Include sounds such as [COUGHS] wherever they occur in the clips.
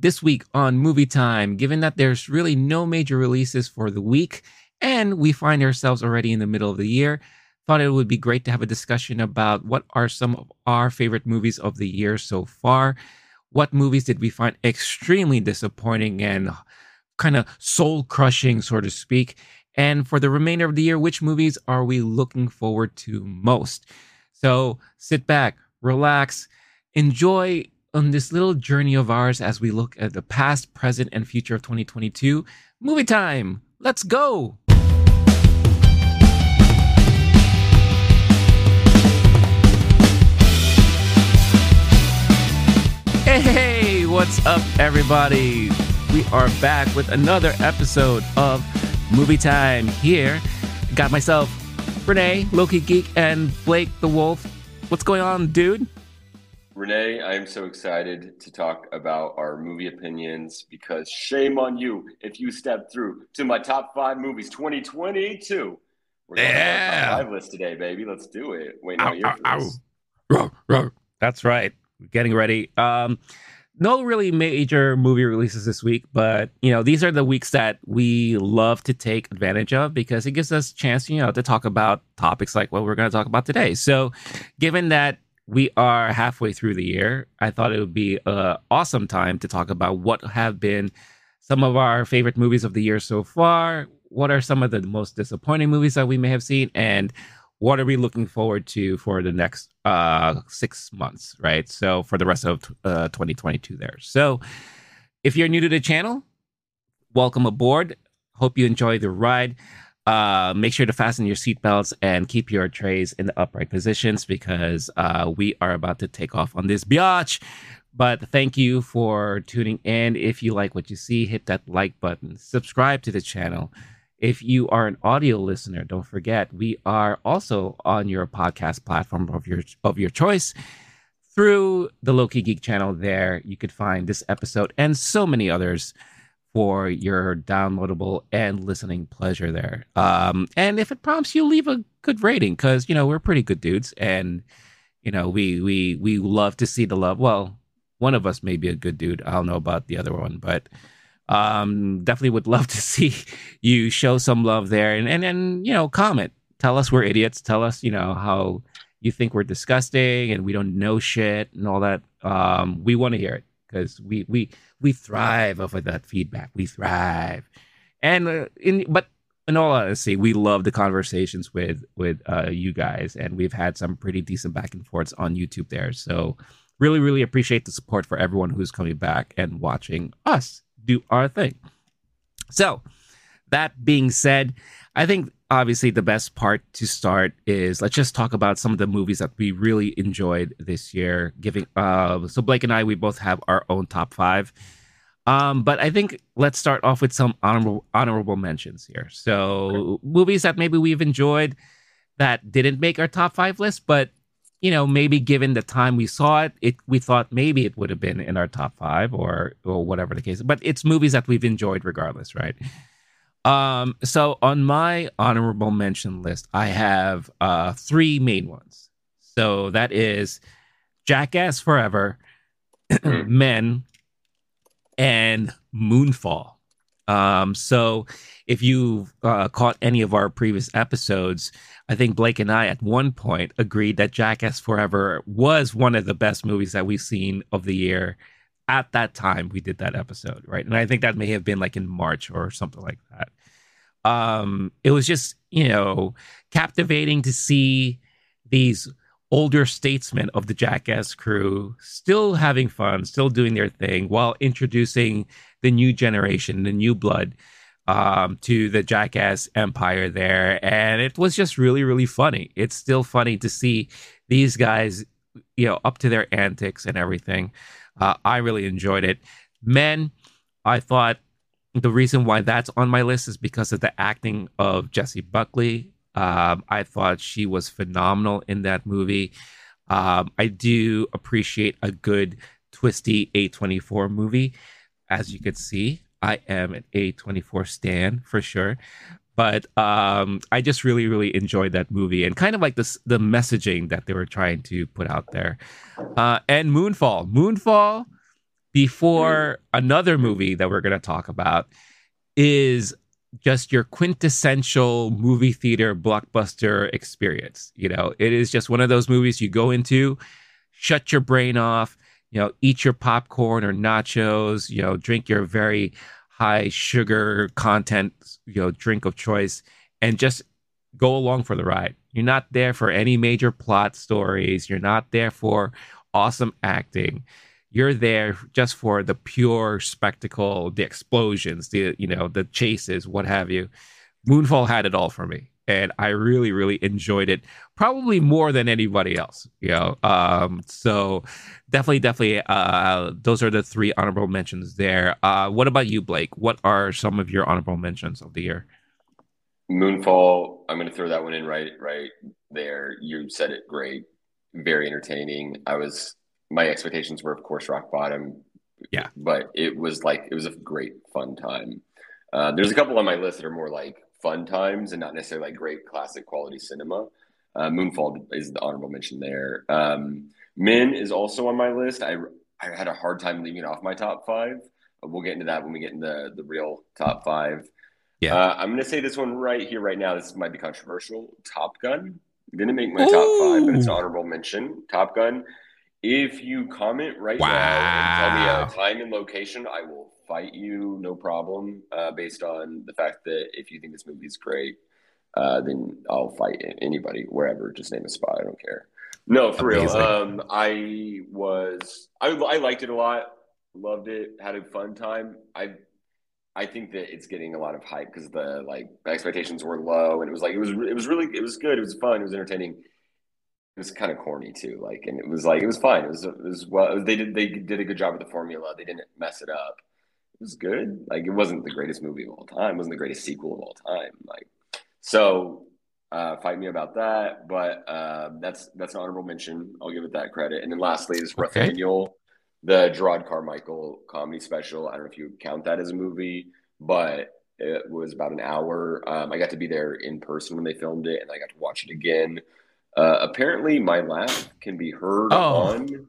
This week on Movie Time, given that there's really no major releases for the week and we find ourselves already in the middle of the year, thought it would be great to have a discussion about what are some of our favorite movies of the year so far. What movies did we find extremely disappointing and kind of soul crushing, so to speak? And for the remainder of the year, which movies are we looking forward to most? So sit back, relax, enjoy on this little journey of ours as we look at the past, present, and future of 2022. Movie time! Let's go! Hey, what's up, everybody? We are back with another episode of Movie Time here. Got myself, Renee, Low Key Geek, and Blake the Wolf. What's going on, dude? Renee, I am so excited to talk about our movie opinions because shame on you if you step through to my top five movies 2022. We're going yeah. to top five list today, baby. Let's do it. Wait, no, you're ow, ow. That's right. Getting ready. Um, no really major movie releases this week, but you know these are the weeks that we love to take advantage of because it gives us a chance, you know, to talk about topics like what we're going to talk about today. So, given that we are halfway through the year. I thought it would be an awesome time to talk about what have been some of our favorite movies of the year so far. What are some of the most disappointing movies that we may have seen, and what are we looking forward to for the next uh, six months, right? So for the rest of uh, 2022, there. So if you're new to the channel, welcome aboard. Hope you enjoy the ride. Uh, make sure to fasten your seatbelts and keep your trays in the upright positions because uh, we are about to take off on this biatch. But thank you for tuning in. If you like what you see, hit that like button, subscribe to the channel. If you are an audio listener, don't forget we are also on your podcast platform of your of your choice through the Low Key Geek channel. There, you could find this episode and so many others for your downloadable and listening pleasure there. Um, and if it prompts you, leave a good rating because you know we're pretty good dudes, and you know we we we love to see the love. Well, one of us may be a good dude. I don't know about the other one, but um, definitely would [LAUGHS] love to see you show some love there, and and and you know comment. Tell us we're idiots. Tell us you know how you think we're disgusting and we don't know shit and all that. Um, we want to hear it because we we we thrive off of that feedback. We thrive, and uh, in but in all honesty, we love the conversations with with uh, you guys, and we've had some pretty decent back and forths on YouTube there. So really, really appreciate the support for everyone who's coming back and watching us do our thing. So that being said, I think obviously the best part to start is let's just talk about some of the movies that we really enjoyed this year. Giving uh, so Blake and I we both have our own top five. Um, but I think let's start off with some honorable honorable mentions here. So okay. movies that maybe we've enjoyed that didn't make our top five list, but you know maybe given the time we saw it, it we thought maybe it would have been in our top five or or whatever the case. But it's movies that we've enjoyed regardless, right? Um, so on my honorable mention list, I have uh three main ones. So that is Jackass Forever, hmm. [CLEARS THROAT] Men, and Moonfall. Um, so if you've uh, caught any of our previous episodes, I think Blake and I at one point agreed that Jackass Forever was one of the best movies that we've seen of the year at that time we did that episode, right? And I think that may have been like in March or something like that. Um, it was just, you know, captivating to see these older statesmen of the Jackass crew still having fun, still doing their thing while introducing the new generation, the new blood um, to the Jackass empire there. And it was just really, really funny. It's still funny to see these guys, you know, up to their antics and everything. Uh, I really enjoyed it. Men, I thought, the reason why that's on my list is because of the acting of Jessie Buckley. Um, I thought she was phenomenal in that movie. Um, I do appreciate a good twisty A24 movie. As you could see, I am an A24 stan for sure. But um, I just really, really enjoyed that movie and kind of like this the messaging that they were trying to put out there. Uh, and Moonfall. Moonfall, before mm-hmm. another movie that we're going to talk about, is just your quintessential movie theater blockbuster experience. You know, it is just one of those movies you go into, shut your brain off, you know, eat your popcorn or nachos, you know, drink your very high sugar content, you know, drink of choice and just go along for the ride. You're not there for any major plot stories. You're not there for awesome acting. You're there just for the pure spectacle, the explosions, the you know, the chases, what have you. Moonfall had it all for me and I really, really enjoyed it, probably more than anybody else. You know, um, so definitely, definitely, uh, those are the three honorable mentions there. Uh, what about you, Blake? What are some of your honorable mentions of the year? Moonfall. I'm going to throw that one in right, right there. You said it great, very entertaining. I was my expectations were, of course, rock bottom. Yeah, but it was like it was a great fun time. Uh, there's a couple on my list that are more like fun times and not necessarily like great classic quality cinema. Uh, Moonfall is the honorable mention there. Um, Men is also on my list. I I had a hard time leaving off my top five. We'll get into that when we get into the real top five. Yeah, uh, I'm going to say this one right here, right now. This might be controversial. Top Gun didn't make my Ooh. top five, but it's an honorable mention. Top Gun. If you comment right wow. now and tell me a time and location, I will fight you, no problem. Uh, based on the fact that if you think this movie is great, uh, then I'll fight anybody wherever. Just name a spot. I don't care. No, for Amazing. real. Um, I was I I liked it a lot. Loved it. Had a fun time. I I think that it's getting a lot of hype because the like expectations were low, and it was like it was it was really it was good. It was fun. It was entertaining. It was kind of corny too. Like, and it was like it was fine. It was it was well. They did they did a good job with the formula. They didn't mess it up it was good. Like it wasn't the greatest movie of all time. It wasn't the greatest sequel of all time. Like so, uh, fight me about that. But uh, that's that's an honorable mention. I'll give it that credit. And then lastly is okay. Rothaniel, the Jerrod Carmichael comedy special. I don't know if you count that as a movie, but it was about an hour. Um, I got to be there in person when they filmed it, and I got to watch it again. Uh, apparently, my laugh can be heard oh. on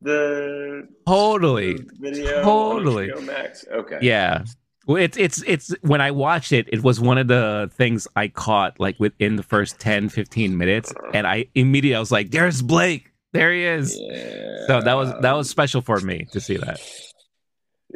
the totally video totally Max. Okay. Yeah. Well, it's it's it's when I watched it, it was one of the things I caught like within the first 10, 15 minutes, uh-huh. and I immediately I was like, "There's Blake, there he is." Yeah. So that was that was special for me to see that.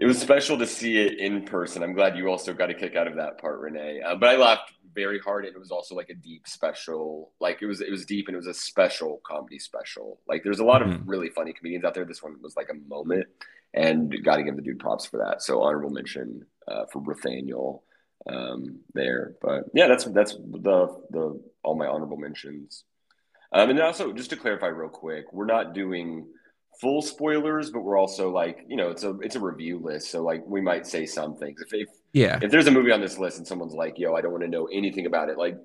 It was special to see it in person. I'm glad you also got a kick out of that part, Renee. Uh, but I laughed very hard and it was also like a deep special like it was it was deep and it was a special comedy special. Like there's a lot mm-hmm. of really funny comedians out there. This one was like a moment and got to give the dude props for that. So honorable mention uh, for Rothaniel um, there. But yeah that's that's the the all my honorable mentions. Um, and also just to clarify real quick we're not doing full spoilers, but we're also like, you know, it's a it's a review list, so like we might say some things. If if yeah, if there's a movie on this list and someone's like, "Yo, I don't want to know anything about it," like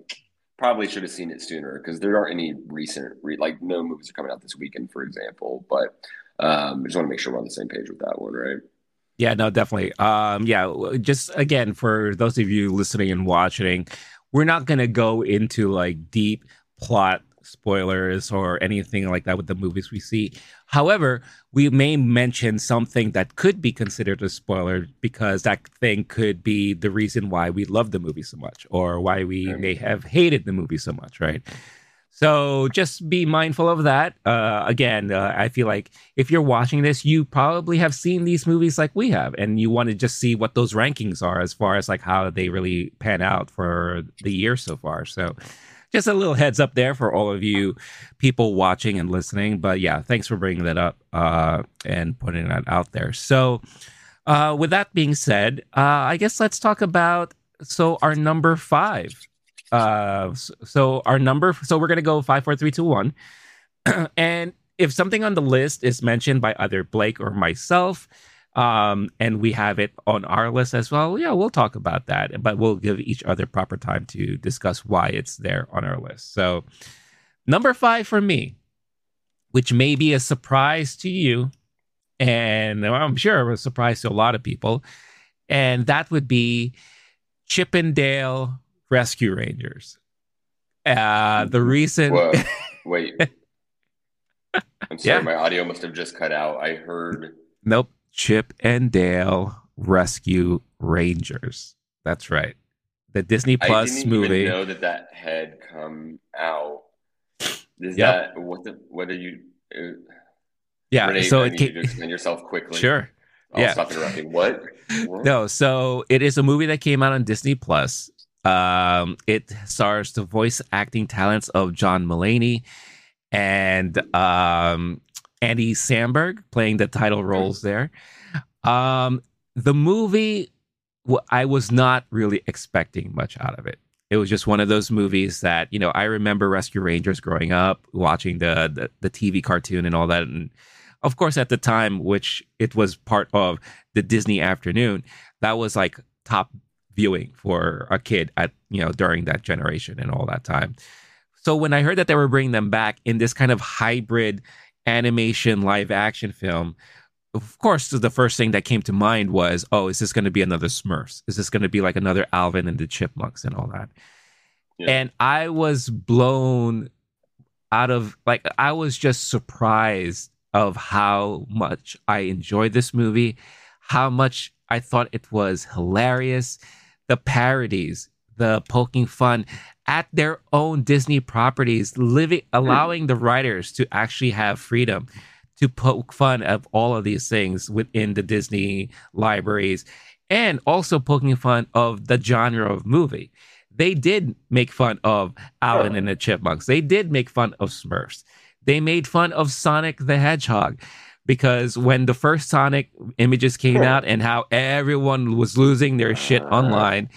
probably should have seen it sooner because there aren't any recent re- like no movies are coming out this weekend, for example. But um, I just want to make sure we're on the same page with that one, right? Yeah, no, definitely. Um, yeah, just again for those of you listening and watching, we're not gonna go into like deep plot spoilers or anything like that with the movies we see. However, we may mention something that could be considered a spoiler because that thing could be the reason why we love the movie so much or why we may have hated the movie so much, right? So just be mindful of that. Uh, again, uh, I feel like if you're watching this, you probably have seen these movies like we have, and you want to just see what those rankings are as far as like how they really pan out for the year so far. So just a little heads up there for all of you people watching and listening. But yeah, thanks for bringing that up uh, and putting that out there. So, uh, with that being said, uh, I guess let's talk about so our number five. Uh, so our number, so we're gonna go five, four, three, two, one, [CLEARS THROAT] and if something on the list is mentioned by either Blake or myself, Um, and we have it on our list as well. Yeah, we'll talk about that, but we'll give each other proper time to discuss why it's there on our list. So, number five for me, which may be a surprise to you, and I'm sure a surprise to a lot of people, and that would be Chip 'n Dale Rescue Rangers. Uh, the recent. Wait. [LAUGHS] I'm sorry, yeah. my audio must have just cut out. I heard. Nope. Chip 'n Dale Rescue Rangers. That's right. The Disney Plus movie. I didn't movie. Even know that that had come out. Is yep. that what? The, what are you? Uh, yeah. Renee, so I it came, you explain yourself quickly. Sure. I'll yeah. stop interrupting. What? what? No. So it is a movie that came out on Disney Plus. Um, it stars the voice acting talents of John Mulaney and um, Andy Samberg playing the title roles there. Um, the movie, I was not really expecting much out of it. It was just one of those movies that you know I remember Rescue Rangers growing up, watching the, the the, TV cartoon and all that, and of course at the time, which it was part of the Disney afternoon, that was like top viewing for a kid at you know during that generation and all that time. So when I heard that they were bringing them back in this kind of hybrid animation live action film, of course, the first thing that came to mind was, oh, is this going to be another Smurfs? Is this going to be like another Alvin and the Chipmunks and all that? Yeah. And I was blown out of like I was just surprised of how much I enjoyed this movie, how much I thought it was hilarious, the parodies, the poking fun at their own Disney properties, living hmm. allowing the writers to actually have freedom to poke fun of all of these things within the Disney libraries and also poking fun of the genre of movie. They did make fun of Alvin and the Chipmunks. They did make fun of Smurfs. They made fun of Sonic the Hedgehog because when the first Sonic images came out and how everyone was losing their shit uh. online,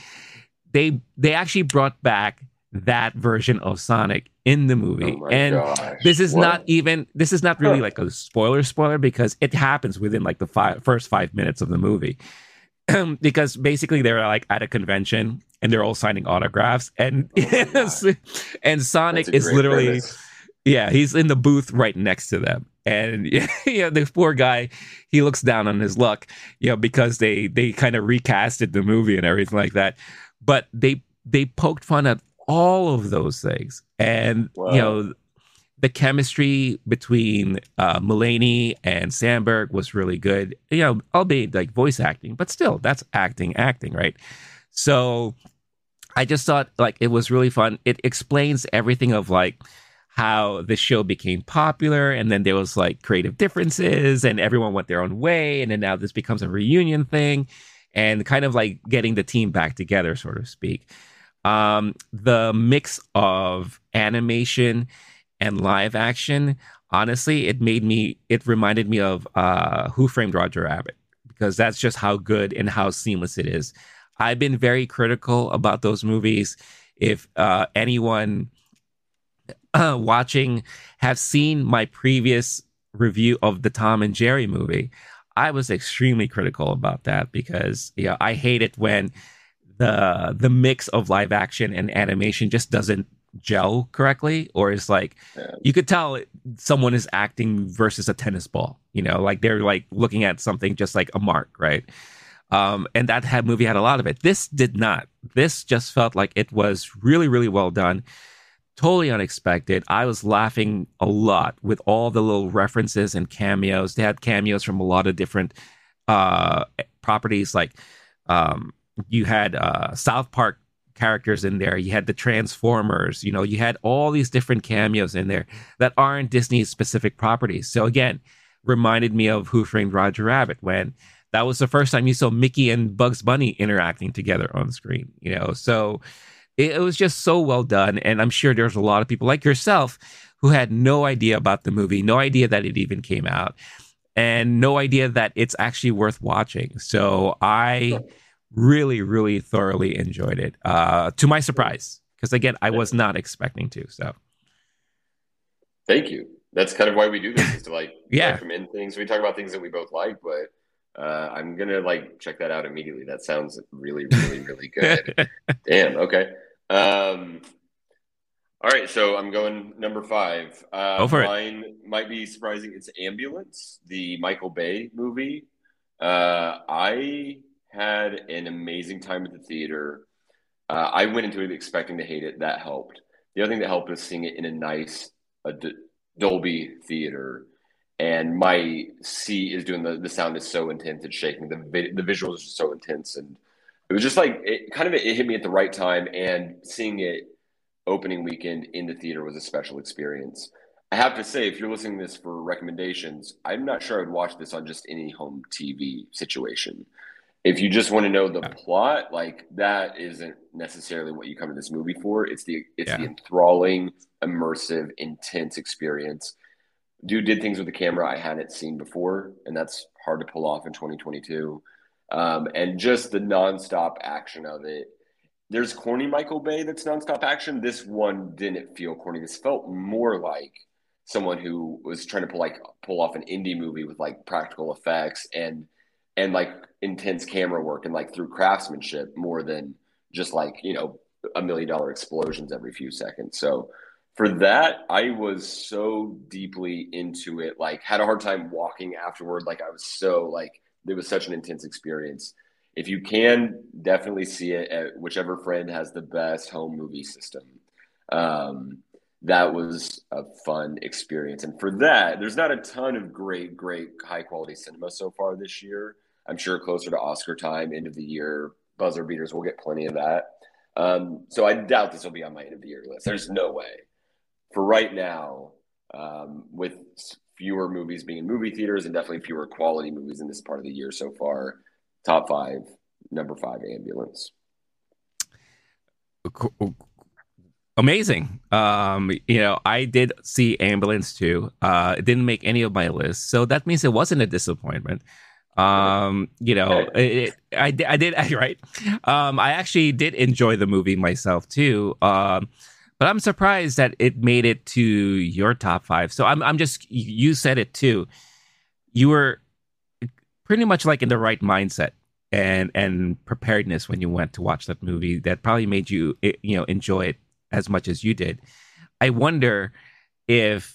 they they actually brought back that version of Sonic in the movie. Oh and gosh. this is what? not even this is not really like a spoiler spoiler because it happens within like the five, first 5 minutes of the movie. [CLEARS THROAT] because basically they're like at a convention and they're all signing autographs and oh [LAUGHS] and Sonic is literally premise. yeah, he's in the booth right next to them. And [LAUGHS] yeah, the poor guy, he looks down on his luck, you know, because they they kind of recasted the movie and everything like that. But they they poked fun at all of those things. And, wow. you know, the chemistry between uh, Mulaney and Samberg was really good. You know, albeit like voice acting, but still, that's acting, acting, right? So I just thought like it was really fun. It explains everything of like how the show became popular, and then there was like creative differences, and everyone went their own way, and then now this becomes a reunion thing, and kind of like getting the team back together, so to speak. Um, the mix of animation and live action, honestly, it made me, it reminded me of uh, Who Framed Roger Rabbit because that's just how good and how seamless it is. I've been very critical about those movies. If uh, anyone uh, watching have seen my previous review of the Tom and Jerry movie, I was extremely critical about that because yeah, I hate it when the the mix of live action and animation just doesn't gel correctly or it's like yeah. you could tell someone is acting versus a tennis ball you know like they're like looking at something just like a mark right? Um and that had movie had a lot of it. This did not. This just felt like it was really really well done totally unexpected i was laughing a lot with all the little references and cameos they had cameos from a lot of different uh properties like um you had uh, South Park characters in there. You had the Transformers. You know, you had all these different cameos in there that aren't Disney specific properties. So again, reminded me of Who Framed Roger Rabbit when that was the first time you saw Mickey and Bugs Bunny interacting together on screen. You know, so it, it was just so well done, and I'm sure there's a lot of people like yourself who had no idea about the movie, no idea that it even came out. And no idea that it's actually worth watching. So I really, really thoroughly enjoyed it. Uh, to my surprise, because again, I was not expecting to. So, thank you. That's kind of why we do this is to like [LAUGHS] yeah recommend things. We talk about things that we both like, but Uh, I'm gonna like check that out immediately. That sounds really, really, really good. [LAUGHS] Damn. Okay. Um, all right, so I'm going number five. Uh, Go for mine it. might be surprising. It's Ambulance, the Michael Bay movie. Uh, I had an amazing time at the theater. Uh, I went into it expecting to hate it. That helped. The other thing that helped was seeing it in a nice a D- Dolby theater and my seat is doing the the sound is so intense it's shaking the the visuals are so intense and it was just like it kind of it hit me at the right time and seeing it opening weekend in the theater was a special experience. I have to say if you're listening to this for recommendations i'm not sure i'd watch this on just any home tv situation. If you just want to know the plot like that isn't necessarily what you come to this movie for. It's the it's yeah. the enthralling immersive intense experience. Dude did things with the camera I hadn't seen before, and that's hard to pull off in 2022. Um, and just the nonstop action of it. There's corny Michael Bay that's nonstop action. This one didn't feel corny. This felt more like someone who was trying to pull like pull off an indie movie with like practical effects and and like intense camera work and like through craftsmanship more than just like you know a million dollar explosions every few seconds. So for that, I was so deeply into it, like had a hard time walking afterward. Like I was so like it was such an intense experience. If you can, definitely see it at whichever friend has the best home movie system. Um, that was a fun experience. And for that, there's not a ton of great, great high quality cinema so far this year. I'm sure closer to Oscar time, end of the year, buzzer beaters will get plenty of that. Um, so I doubt this will be on my end of the year list. There's no way for right now, um, with fewer movies being in movie theaters and definitely fewer quality movies in this part of the year so far, top five, number five, ambulance. Amazing. Um, you know, I did see ambulance too. Uh, it didn't make any of my lists, so that means it wasn't a disappointment. Um, you know, it, I, I did, I, [LAUGHS] right. Um, I actually did enjoy the movie myself too. Um, but I'm surprised that it made it to your top five. So I'm I'm just you said it too. You were pretty much like in the right mindset and and preparedness when you went to watch that movie that probably made you eh, you know enjoy it as much as you did. I wonder if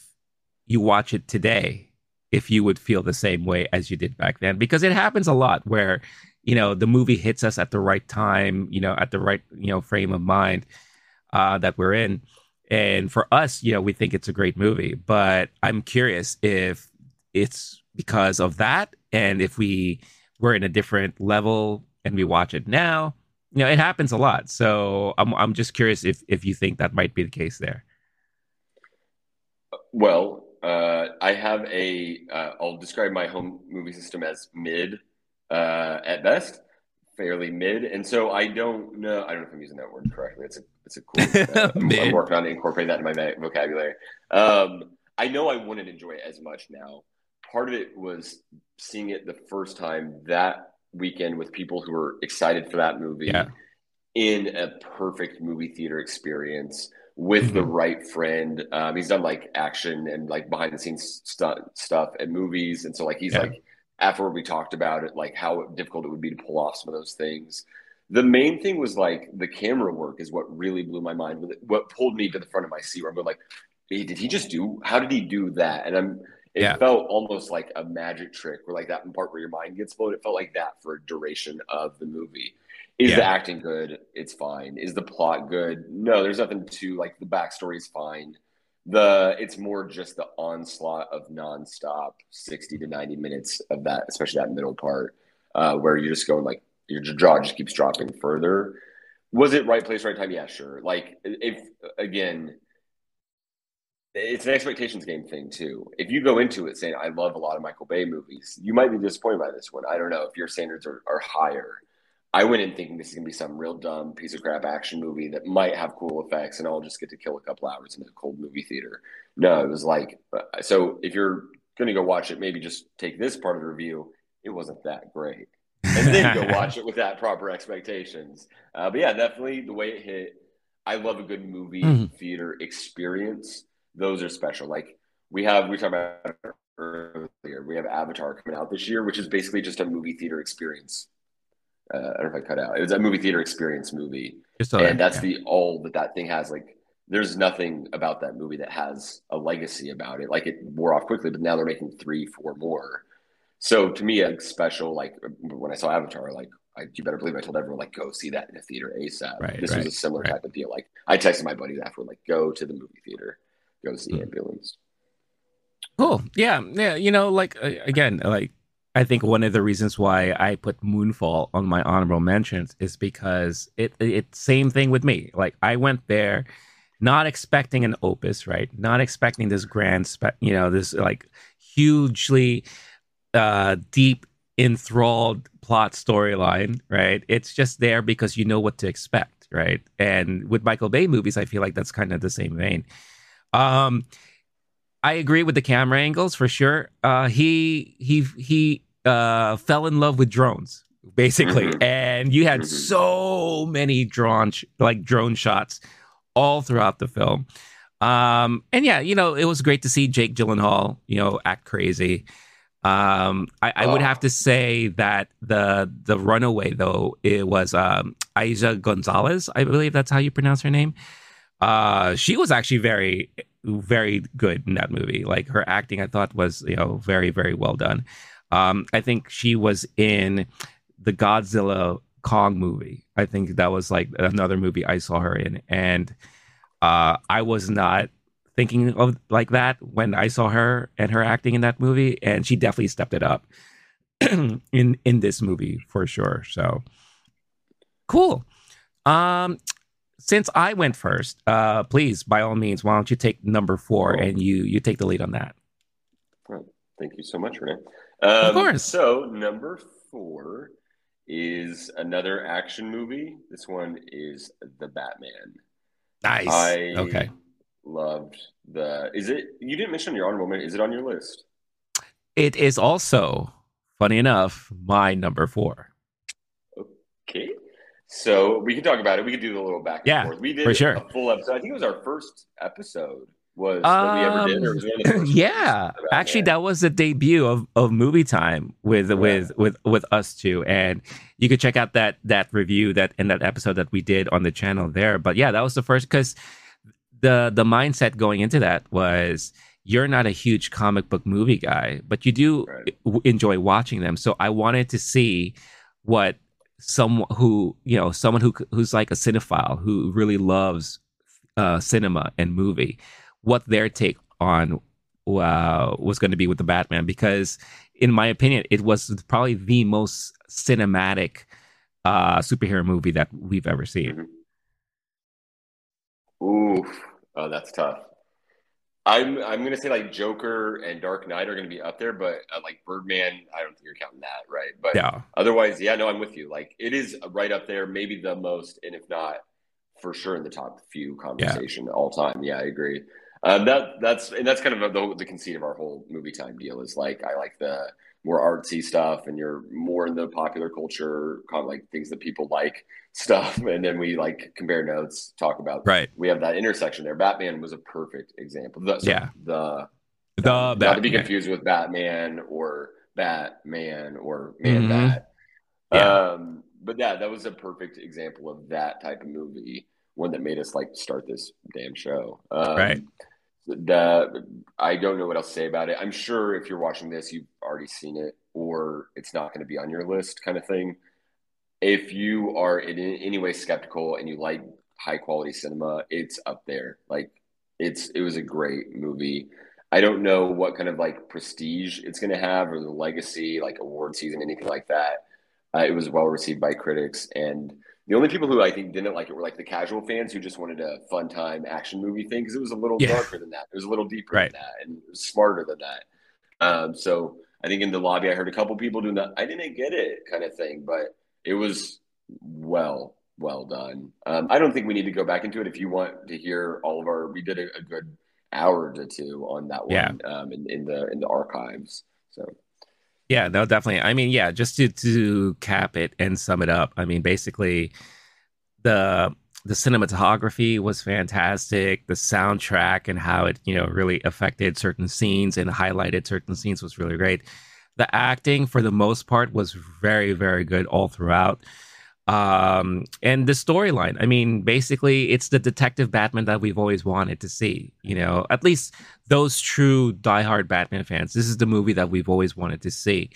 you watch it today if you would feel the same way as you did back then because it happens a lot where you know the movie hits us at the right time, you know, at the right, you know, frame of mind uh, that we're in. And for us, you know, we think it's a great movie, but I'm curious if it's because of that, and if we were in a different level and we watch it now, you know, it happens a lot. So I'm I'm just curious if if you think that might be the case there. Well, uh, I have a. will uh, describe my home movie system as mid uh, at best fairly mid, and so I don't know. I don't know if I'm using that word correctly. It's a it's a cool. [LAUGHS] Uh, I'm, working on incorporating that in my vocabulary. Um, I know I wouldn't enjoy it as much now. Part of it was seeing it the first time that weekend with people who were excited for that movie yeah. in a perfect movie theater experience with mm-hmm. the right friend. Um, he's done like action and like behind the scenes stu- stuff at movies, and so like he's yeah. like afterward we talked about it, like how difficult it would be to pull off some of those things. The main thing was like the camera work is what really blew my mind. What pulled me to the front of my seat where I'm going like, hey, did he just do? How did he do that? And I'm. It yeah. felt almost like a magic trick, where like that part where your mind gets blown. It felt like that for a duration of the movie. Is yeah. the acting good? It's fine. Is the plot good? No, there's nothing to like. The backstory is fine the it's more just the onslaught of nonstop 60 to 90 minutes of that especially that middle part uh, where you're just going like your jaw just keeps dropping further. Was it right place right time? Yeah sure. Like if again it's an expectations game thing too. If you go into it saying i love a lot of michael bay movies you might be disappointed by this one. I don't know if your standards are, are higher I went in thinking this is gonna be some real dumb piece of crap action movie that might have cool effects, and I'll just get to kill a couple hours in a cold movie theater. No, it was like uh, so. If you're gonna go watch it, maybe just take this part of the review. It wasn't that great, and then go [LAUGHS] watch it with that proper expectations. Uh, but yeah, definitely the way it hit. I love a good movie mm-hmm. theater experience. Those are special. Like we have, we talked about earlier, we have Avatar coming out this year, which is basically just a movie theater experience. Uh, I don't know if I cut out. It was a movie theater experience movie, and that- that's yeah. the all that that thing has. Like, there's nothing about that movie that has a legacy about it. Like, it wore off quickly, but now they're making three, four more. So to me, a special like when I saw Avatar, like I, you better believe I told everyone like go see that in a theater ASAP. Right, this right, was a similar right. type of deal. Like I texted my buddies after like go to the movie theater, go see Hmm. Ambulance. Cool. Yeah. Yeah. You know, like uh, again, like I think one of the reasons why I put Moonfall on my honorable mentions is because it it same thing with me. Like I went there not expecting an opus, right? Not expecting this grand spe- you know, this like hugely uh deep enthralled plot storyline, right? It's just there because you know what to expect, right? And with Michael Bay movies, I feel like that's kind of the same vein. Um I agree with the camera angles for sure. Uh, he he he uh, fell in love with drones basically, Mhm. and you had Mhm. so many drawn sh- like drone shots all throughout the film. Um, and yeah, you know, it was great to see Jake Gyllenhaal, you know, act crazy. Um, I, I would Oh. have to say that the the runaway though it was um, Aisha Gonzalez, I believe that's how you pronounce her name. Uh, she was actually very very good in that movie. Like her acting, I thought was you know very very well done. Um, I think she was in the Godzilla Kong movie. I think that was like another movie I saw her in, and uh, I was not thinking of like that when I saw her and her acting in that movie, and she definitely stepped it up [CLEARS THROAT] in in this movie for sure. So cool. Um, since I went first, uh, please by all means, why don't you take number four Oh. and you you take the lead on that? Thank you so much, Renee. Um, course. So number four is another action movie. This one is The Batman. Nice. I okay. loved the. Is it? You didn't mention your honorable mention. Is it on your list? It is also funny enough my number four. Okay. So we can talk about it. We could do a little back and Yeah, forth. We did for sure. a full episode. I think it was our first episode. Was that we ever did? Was it one of the Um, first [LAUGHS] yeah, actually, Yeah. that was the debut of, of movie time with Yeah. with with with us two, and you could check out that that review that in that episode that we did on the channel there. But yeah, that was the first because the the mindset going into that was you're not a huge comic book movie guy, but you do Right. w- enjoy watching them. So I wanted to see what someone who you know someone who who's like a cinephile who really loves uh, cinema and movie, what their take on uh, was going to be with the Batman because, in my opinion, it was probably the most cinematic uh, superhero movie that we've ever seen. Oof. Oh, that's tough. I'm I'm gonna say like Joker and Dark Knight are gonna be up there, but uh, like Birdman, I don't think you're counting that, right? But Yeah, otherwise, yeah, no, I'm with you. Like it is right up there, maybe the most, and if not, for sure in the top few conversation all time. Yeah, I agree. Um, that that's and that's kind of the, the conceit of our whole movie time deal is like I like the more artsy stuff, and you're more in the popular culture, kind of like things that people like stuff, [LAUGHS] and then we like compare notes, talk about right. we have that intersection there. Batman was a perfect example. The, so Yeah. the The not to be confused with Batman or Batman or Man Mhm. Bat. Yeah. Um, but yeah, that was a perfect example of that type of movie, one that made us like start this damn show. Um, Right. The I don't know what else to say about it. I'm sure if you're watching this, you've already seen it, or it's not going to be on your list, kind of thing. If you are in any way skeptical and you like high quality cinema, it's up there. Like it's it was a great movie. I don't know what kind of like prestige it's going to have or the legacy, like award season, anything like that. Uh, it was well received by critics, and the only people who I think didn't like it were like the casual fans who just wanted a fun time action movie thing because it was a little Yeah. darker than that. It was a little deeper Right. than that, and smarter than that. Um, so I think in the lobby, I heard a couple people doing that. I didn't get it kind of thing, but it was well, well done. Um, I don't think we need to go back into it. If you want to hear all of our, we did a, a good hour to two on that one Yeah. um, in, in the in the archives. So Yeah, no, definitely. I mean, yeah, just to to cap it and sum it up. I mean, basically, the the cinematography was fantastic. The soundtrack and how it, you know, really affected certain scenes and highlighted certain scenes was really great. The acting, for the most part, was very, very good all throughout. Um, and the storyline, I mean, basically, it's the detective Batman that we've always wanted to see. You know, at least those true diehard Batman fans, this is the movie that we've always wanted to see.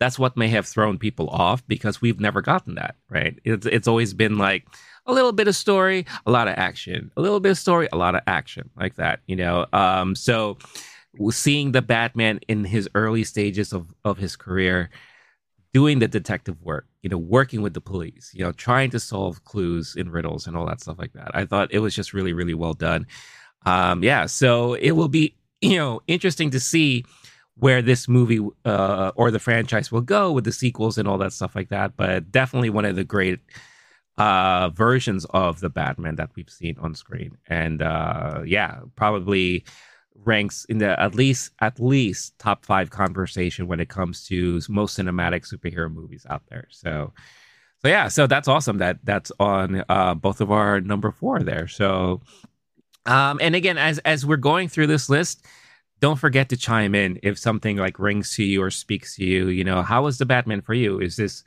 That's what may have thrown people off because we've never gotten that, right? It's, it's always been like, a little bit of story, a lot of action, a little bit of story, a lot of action, like that, you know. Um, so seeing the Batman in his early stages of of his career doing the detective work, you know, working with the police, you know, trying to solve clues and riddles and all that stuff like that. I thought it was just really, really well done. Um, yeah, so it will be, [CLEARS THROAT] you know, interesting to see where this movie uh, or the franchise will go with the sequels and all that stuff like that. But definitely one of the great uh, versions of the Batman that we've seen on screen, and uh, yeah, probably ranks in the at least at least top five conversation when it comes to most cinematic superhero movies out there. So, so yeah, so that's awesome that that's on uh, both of our number four there. So, um, and again, as as we're going through this list. Don't forget to chime in if something like rings to you or speaks to you. You know, how was the Batman for you? Is this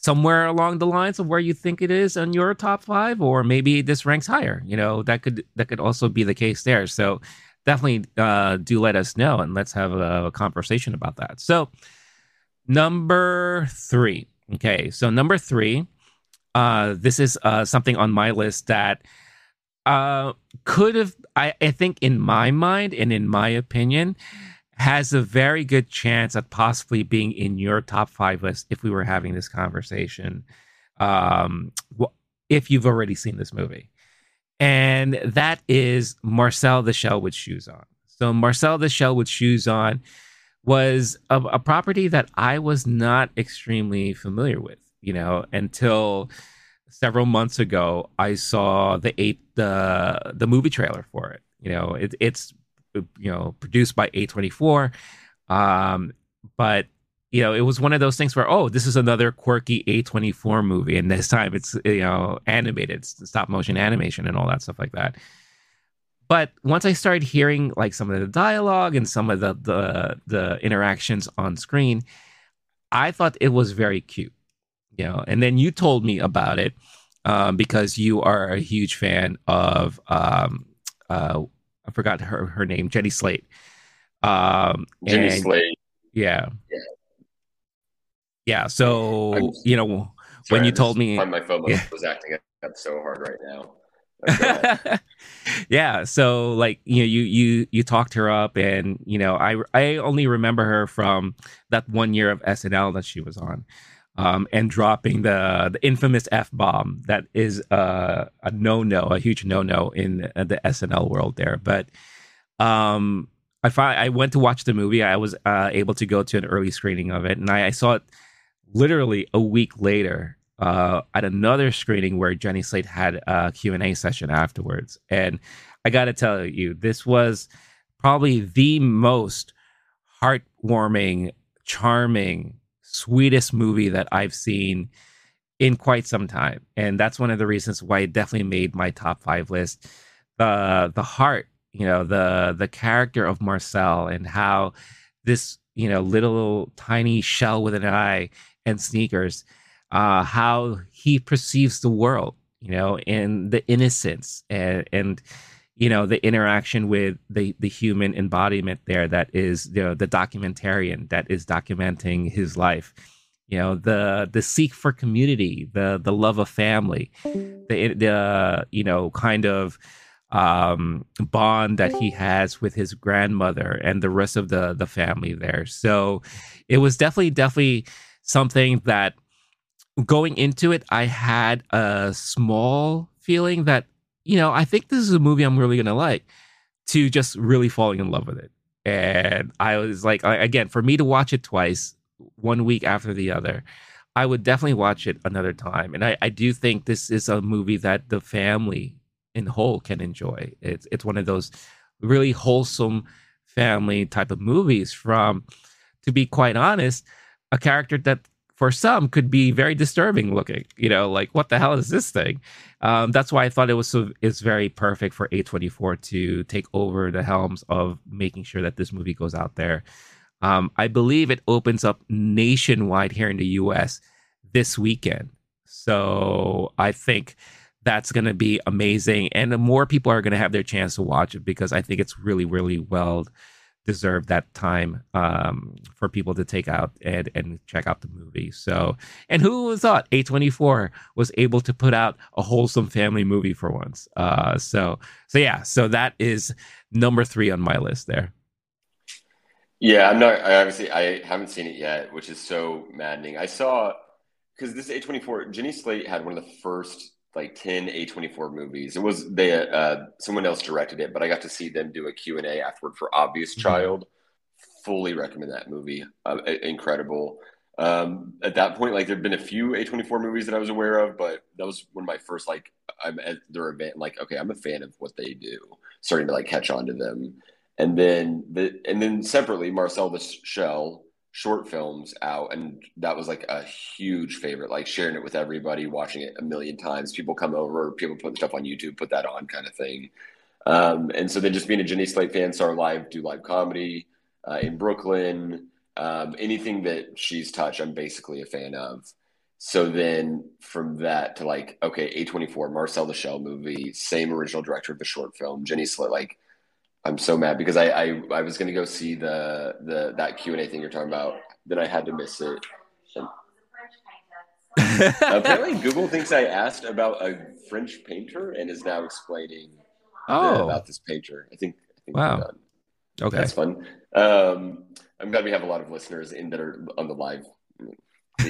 somewhere along the lines of where you think it is on your top five, or maybe this ranks higher. You know, that could that could also be the case there. So definitely uh, do let us know and let's have a, a conversation about that. So number three. Okay, so number three, uh, this is uh, something on my list that uh, could have, I, I think, in my mind and in my opinion, has a very good chance at possibly being in your top five list if we were having this conversation. Um, if you've already seen this movie, and that is Marcel the Shell with Shoes On. So Marcel the Shell with Shoes On was a, a property that I was not extremely familiar with, you know, until several months ago I saw the eight the the movie trailer for it. You know, it, it's you know produced by A24 um but you know it was one of those things where oh this is another quirky A24 movie and this time it's you know animated stop motion animation and all that stuff like that but once I started hearing like some of the dialogue and some of the the the interactions on screen I thought it was very cute you know and then you told me about it um, because you are a huge fan of um, uh, I forgot her her name, Jenny Slate. Um, Jenny and, Slate. Yeah. yeah. Yeah. So you know when you told me, my phone yeah. was acting up so hard right now. [LAUGHS] yeah so like you know you you you talked her up and you know i i only remember her from that one year of snl that she was on um, and dropping the the infamous f bomb that is uh, a no no, a huge no no in the SNL world there. But um, I find, I went to watch the movie. I was uh, able to go to an early screening of it, and I, I saw it literally a week later uh, at another screening where Jenny Slate had a Q and A session afterwards. And I got to tell you, this was probably the most heartwarming, charming sweetest movie that I've seen in quite some time. And that's one of the reasons why it definitely made my top five list. The the heart, you know, the the character of Marcel and how this, you know, little tiny shell with an eye and sneakers, uh, how he perceives the world, you know, and the innocence and and you know the interaction with the the human embodiment there that is you know the documentarian that is documenting his life. You know the the seek for community the the love of family the the you know kind of um bond that he has with his grandmother and the rest of the the family there. So it was definitely definitely something that going into it i had a small feeling that you know, I think this is a movie I'm really going to like to just really falling in love with it. And I was like, again, for me to watch it twice, one week after the other, I would definitely watch it another time. And I, I do think this is a movie that the family in whole can enjoy. It's it's one of those really wholesome family type of movies from to be quite honest, a character that for some could be very disturbing looking. You know, like what the hell is this thing? Um, that's why I thought it was so it's very perfect for A24 to take over the helms of making sure that this movie goes out there. Um, I believe it opens up nationwide here in the US this weekend. So I think that's going to be amazing. And the more people are going to have their chance to watch it because I think it's really, really well deserved that time um, for people to take out and, and check out the movie. So, and who thought A24 was able to put out a wholesome family movie for once? Uh, so, so yeah, so that is number three on my list there. Yeah, I'm not. I obviously I haven't seen it yet, which is so maddening. I saw because this A24 Jenny Slate had one of the first like 10 A24 movies. It was they uh someone else directed it, but I got to see them do a Q&A afterward for Obvious mm-hmm. Child. Fully recommend that movie. Uh, incredible. Um, at that point, like there'd been a few A24 movies that I was aware of, but that was one of my first like I'm at their event. Like, okay, I'm a fan of what they do. Starting to like catch on to them, and then the and then separately, Marcel the Shell short films out and that was like a huge favorite like sharing it with everybody watching it a million times. People come over people put stuff on youtube put that on kind of thing. Um, and so then just being a jenny slate fan saw her live do live comedy uh, in brooklyn. Um, anything that she's touched i'm basically a fan of. So then from that to like okay a24 marcel the shell movie same original director of the short film jenny slate like I'm so mad because I I, I was gonna go see the the that Q and A thing you're talking about. Then I had to miss it. And... [LAUGHS] apparently, Google thinks I asked about a French painter and is now explaining oh. about this painter. I think. I think wow. Okay, that's fun. Um, I'm glad we have a lot of listeners in that are on the live. [LAUGHS]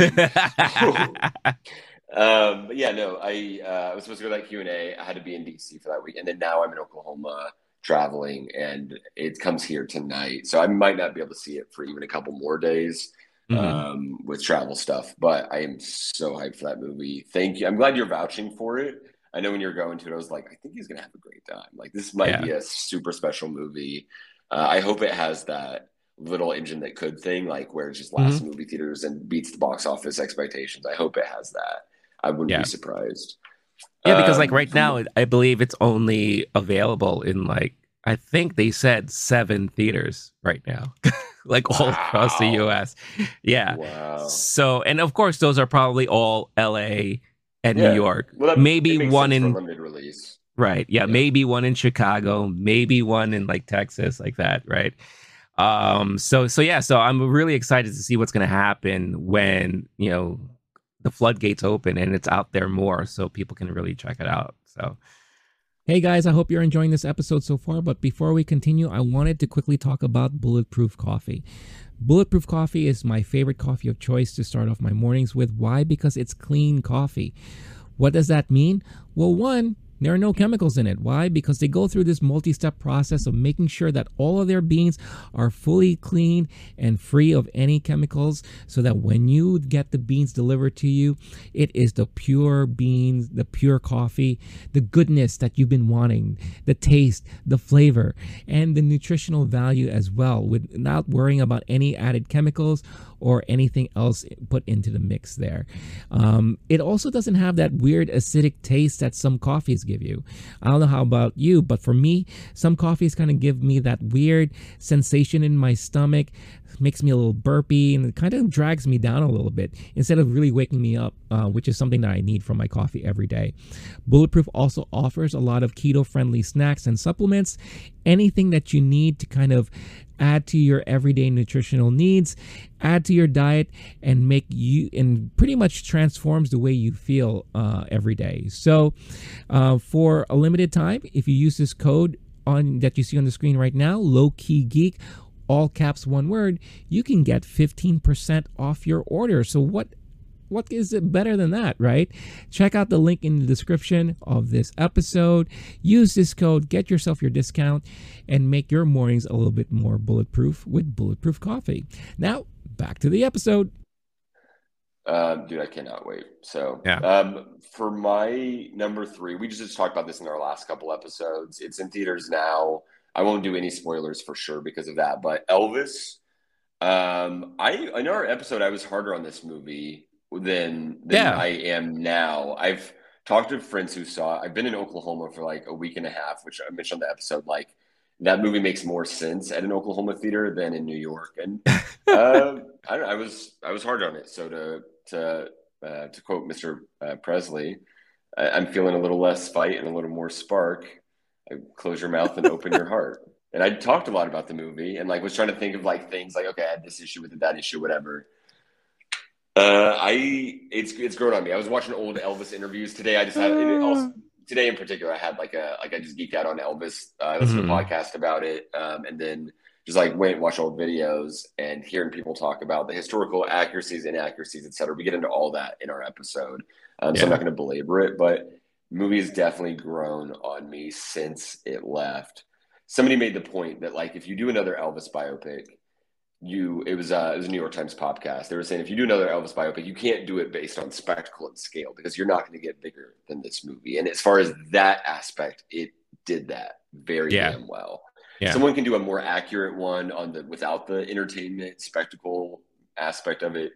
um, but yeah, no, I uh, I was supposed to go to that Q and A. I had to be in DC for that week, and then now I'm in Oklahoma traveling and it comes here tonight. So I might not be able to see it for even a couple more days mm-hmm. um, with travel stuff, but I am so hyped for that movie. Thank you. I'm glad you're vouching for it. I know when you're going to it, I was like, I think he's going to have a great time. Like, this might yeah. be a super special movie. Uh, I hope it has that little engine that could thing, like where it just lasts mm-hmm. movie theaters and beats the box office expectations. I hope it has that. I wouldn't yeah. be surprised. Yeah, because like um, right now, I believe it's only available in like I think they said seven theaters right now, [LAUGHS] like all wow. across the U.S. Yeah. Wow. So, and of course, those are probably all L.A. and yeah. New York. Well, that, maybe one in limited release. Right. Yeah, yeah, Maybe one in Chicago. Maybe one in like Texas, like that. Right. Um. So. So yeah. So I'm really excited to see what's going to happen when you know the floodgates open and it's out there more so people can really check it out. So, hey guys, I hope you're enjoying this episode so far. But before we continue, I wanted to quickly talk about Bulletproof Coffee. Bulletproof Coffee is my favorite coffee of choice to start off my mornings with. Why? Because it's clean coffee. What does that mean? Well, one, there are no chemicals in it. Why? Because they go through this multi step process of making sure that all of their beans are fully clean and free of any chemicals so that when you get the beans delivered to you, it is the pure beans, the pure coffee, the goodness that you've been wanting, the taste, the flavor, and the nutritional value as well, without worrying about any added chemicals or anything else put into the mix there. Um, it also doesn't have that weird acidic taste that some coffees give you. I don't know how about you, but for me, some coffees kind of give me that weird sensation in my stomach, makes me a little burpy, and it kind of drags me down a little bit instead of really waking me up, uh, which is something that I need from my coffee every day. Bulletproof also offers a lot of keto friendly snacks and supplements, anything that you need to kind of add to your everyday nutritional needs, add to your diet, and make you and pretty much transforms the way you feel uh, every day. So, uh, for a limited time, if you use this code on that you see on the screen right now, low key geek all caps one word you can get 15% off your order so what what is it better than that, right? Check out the link in the description of this episode. Use this code, get yourself your discount, and make your mornings a little bit more bulletproof with Bulletproof Coffee. Now, back to the episode. Uh, dude, I cannot wait. So, yeah. um, for my number three, we just talked about this in our last couple episodes. It's in theaters now. I won't do any spoilers for sure because of that. But Elvis, um, I in our episode, I was harder on this movie than than yeah. I am now. I've talked to friends who saw. I've been in Oklahoma for like a week and a half, which I mentioned on the episode. Like that movie makes more sense at an Oklahoma theater than in New York. And [LAUGHS] uh, I, I, was I was hard on it. So to to uh, to quote Mr. Uh, Presley, I, am feeling a little less fight and a little more spark. I close your mouth and open your [LAUGHS] heart. And I talked a lot about the movie and like was trying to think of like things like okay, I had this issue with it, that issue, whatever. Uh, I it's it's grown on me. I was watching old Elvis interviews today. I just had also, today in particular, I had like a like I just geeked out on Elvis. Uh, I listened mm-hmm. to a mm-hmm. podcast about it, um, and then just like went and watched old videos and hearing people talk about the historical accuracies, inaccuracies, etc. We get into all that in our episode, um, yeah. so I'm not going to belabor it. But movie has definitely grown on me since it left. Somebody made the point that like if you do another Elvis biopic, you it was uh, it was a New York Times podcast. They were saying if you do another Elvis biopic, you can't do it based on spectacle and scale because you're not going to get bigger than this movie. And as far as that aspect, it did that very yeah. damn well. Yeah. Someone can do a more accurate one on the without the entertainment spectacle aspect of it.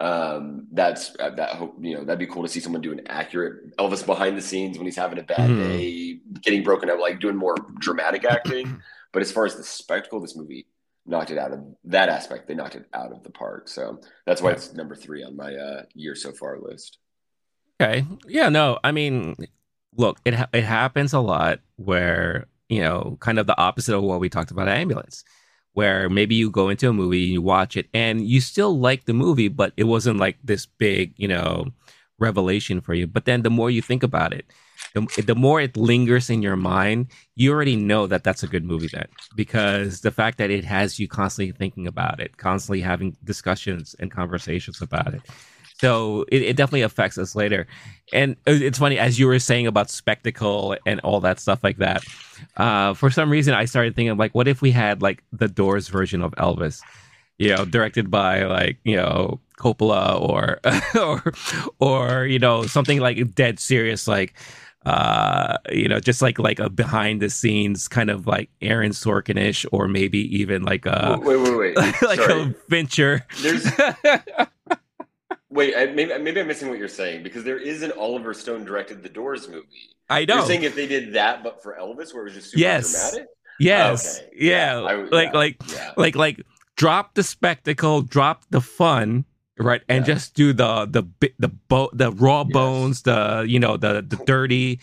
Um, that's uh, that hope you know that'd be cool to see someone do an accurate Elvis behind the scenes when he's having a bad mm. day, getting broken up, like doing more dramatic acting. [CLEARS THROAT] but as far as the spectacle, of this movie knocked it out of that aspect. They knocked it out of the park. So that's why it's number three on my uh, year so far list. Okay. Yeah. No. I mean, look, it ha- it happens a lot where you know, kind of the opposite of what we talked about ambulance, where maybe you go into a movie, you watch it, and you still like the movie, but it wasn't like this big, you know, revelation for you. But then the more you think about it, the, the more it lingers in your mind, you already know that that's a good movie then, because the fact that it has you constantly thinking about it, constantly having discussions and conversations about it. So it, it, definitely affects us later. And it's funny, as you were saying about spectacle and all that stuff like that. Uh, for some reason, I started thinking, like, what if we had like the Doors version of Elvis? You know, directed by like you know Coppola or [LAUGHS] or or you know something like dead serious, like uh you know just like like a behind the scenes kind of like aaron sorkin-ish or maybe even like a wait wait wait, wait. [LAUGHS] like Sorry. a venture there's [LAUGHS] wait I, maybe maybe i'm missing what you're saying because there is an oliver stone directed the doors movie i know you're saying if they did that but for elvis where it was just super yes. dramatic yes okay. yeah, yeah. I, like yeah. like yeah. like like drop the spectacle drop the fun right and yeah. just do the the the bo- the raw yes. bones the you know the the dirty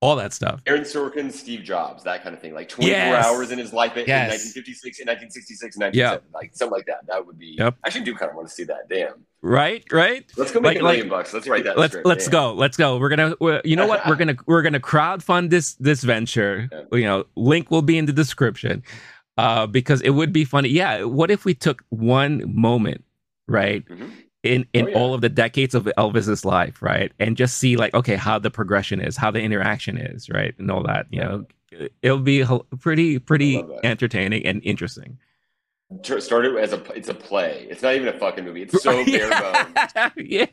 all that stuff aaron sorkin steve jobs that kind of thing like 24 yes. hours in his life in, yes. 1956 in 1966 1970 yep. like something like that that would be yep. i actually do kind of want to see that damn right right let's go make like, a million like, bucks let's write that let's let's damn. go let's go we're gonna we're, you know what we're gonna [LAUGHS] we're gonna crowd fund this this venture yeah. you know link will be in the description uh because it would be funny yeah what if we took one moment right? Mm-hmm. In in oh, yeah. all of the decades of Elvis's life, right? And just see like, okay, how the progression is, how the interaction is, right? And all that, you know, it'll be pretty pretty entertaining and interesting. Started as a it's a play. It's not even a fucking movie. It's so [LAUGHS] bare bones. [LAUGHS] yeah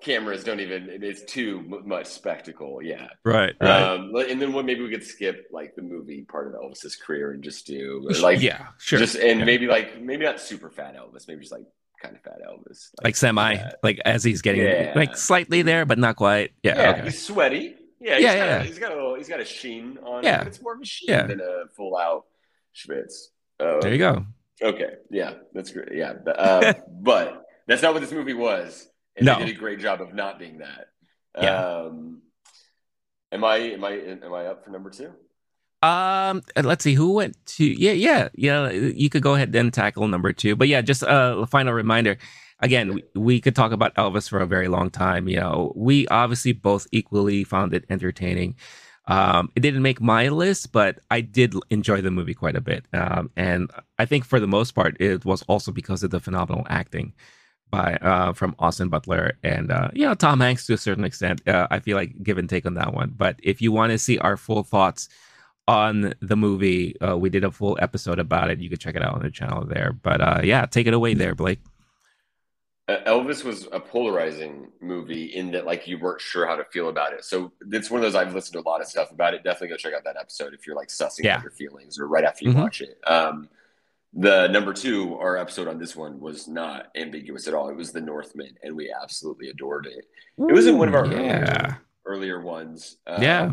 cameras don't even it's too much spectacle yeah right, right. Um, and then what maybe we could skip like the movie part of elvis's career and just do like yeah sure just and yeah. maybe like maybe not super fat elvis maybe just like kind of fat Elvis, like, like semi, like as he's getting yeah. like slightly there, but not quite. Yeah, yeah, okay. he's sweaty. Yeah, he's yeah, got yeah. A, he's got a little, he's got a sheen on. Yeah, him. it's more of a sheen yeah. than a full out schwitz. Um, there you go. Okay, yeah, that's great. Yeah, but, uh, [LAUGHS] but that's not what this movie was. And no. they did a great job of not being that. Yeah. Um, am I am I am I up for number two? Um, let's see who went to. Yeah, yeah, yeah. You could go ahead and tackle number two, but yeah, just a final reminder. Again, we, we could talk about Elvis for a very long time. You know, we obviously both equally found it entertaining. Um, it didn't make my list, but I did enjoy the movie quite a bit. Um, and I think for the most part, it was also because of the phenomenal acting by uh, from Austin Butler and uh, you know Tom Hanks to a certain extent. Uh, I feel like give and take on that one. But if you want to see our full thoughts on the movie. Uh, we did a full episode about it. You can check it out on the channel there. But uh, yeah, take it away there, Blake. Elvis was a polarizing movie in that like you weren't sure how to feel about it. So it's one of those I've listened to a lot of stuff about it. Definitely go check out that episode if you're like sussing yeah. out your feelings or right after you mm-hmm. watch it. Um, The number two, our episode on this one was not ambiguous at all. It was The Northman, and we absolutely adored it. It was in one of our yeah. earlier, earlier ones. Um, Yeah.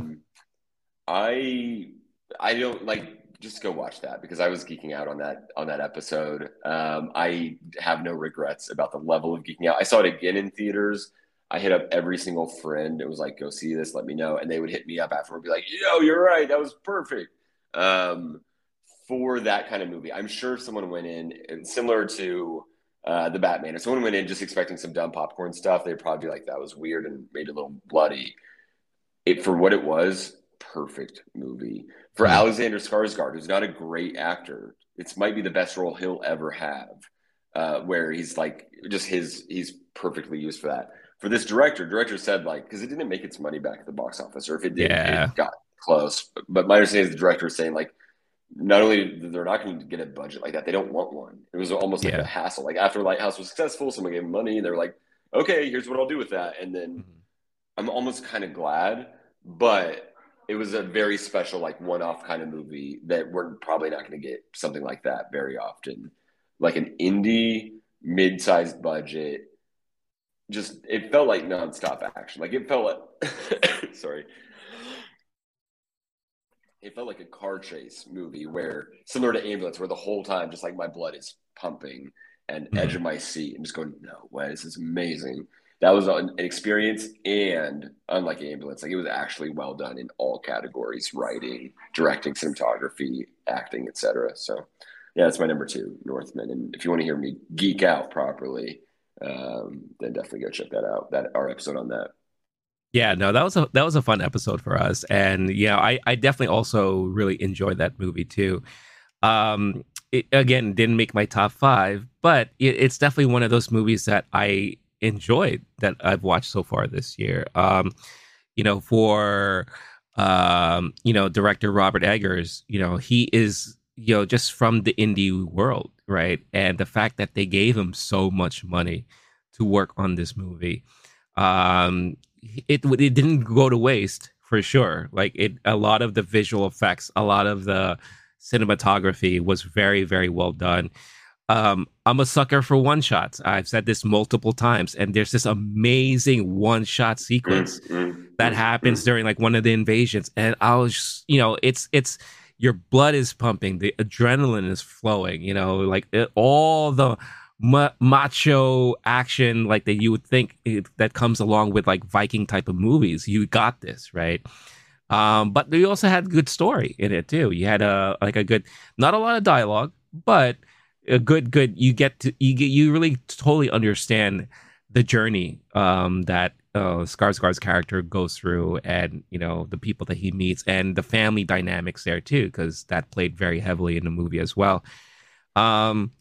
I I don't like just go watch that because I was geeking out on that on that episode. Um, I have no regrets about the level of geeking out. I saw it again in theaters. I hit up every single friend. It was like, go see this, let me know. And they would hit me up afterward and be like, yo, you're right. That was perfect. Um, for that kind of movie. I'm sure if someone went in similar to uh, the Batman, if someone went in just expecting some dumb popcorn stuff, they'd probably be like, that was weird and made a little bloody. It for what it was, perfect movie. For. Alexander Skarsgård, who's not a great actor, it's might be the best role he'll ever have. Uh, where he's like just his he's perfectly used for that. For this director, director said like because it didn't make its money back at the box office, or if it did, Yeah. it got close. But, but my understanding is the director is saying like not only they're not going to get a budget like that, they don't want one. It was almost like Yeah. a hassle. Like after Lighthouse was successful, someone gave money, and they're like, okay, here's what I'll do with that. And then I'm almost kind of glad, but it was a very special, like one-off kind of movie that we're probably not going to get something like that very often. Like an indie, mid-sized budget. Just it felt like nonstop action. Like it felt like [COUGHS] sorry. It felt like a car chase movie where similar to ambulance, where the whole time just like my blood is pumping and Mhm. edge of my seat and just going, no way, this is amazing that was an experience and unlike ambulance like it was actually well done in all categories writing directing cinematography acting etc so yeah that's my number two northman. And if you want to hear me geek out properly um, then definitely go check that out that our episode on that. Yeah, no, that was a that was a fun episode for us, and yeah, I I definitely also really enjoyed that movie too. Um, it again didn't make my top five, but it, it's definitely one of those movies that I enjoyed that I've watched so far this year. Um, you know, for um, you know, director Robert Eggers, you know, he is you know just from the indie world, right? And the fact that they gave him so much money to work on this movie um it it didn't go to waste for sure like it a lot of the visual effects a lot of the cinematography was very very well done um i'm a sucker for one shots i've said this multiple times and there's this amazing one shot sequence Mm, mm, that mm, happens during like one of the invasions and i was just, you know it's it's your blood is pumping the adrenaline is flowing you know like it, all the ma- macho action like that you would think it, that comes along with like viking type of movies you got this right? Um but you also had good story in it too. You had a like a good not a lot of dialogue but a good good you get to you get you really totally understand the journey um that uh Skarsgård's character goes through and you know the people that he meets and the family dynamics there too because that played very heavily in the movie as well. Um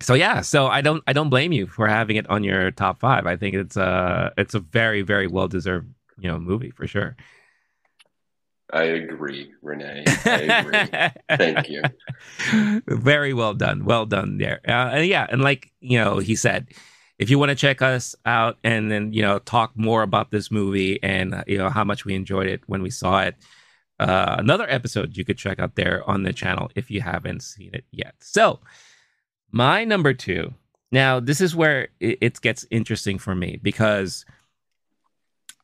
so yeah so i don't i don't blame you for having it on your top five. I think it's a it's a very very well deserved you know movie for sure i agree renee. I agree. [LAUGHS] Thank you. Very well done. Well done there. Uh, and yeah and like you know he said if you want to check us out and then you know talk more about this movie and uh, you know how much we enjoyed it when we saw it uh, another episode you could check out there on the channel if you haven't seen it yet. So my number two. Now this is where it, it gets interesting for me because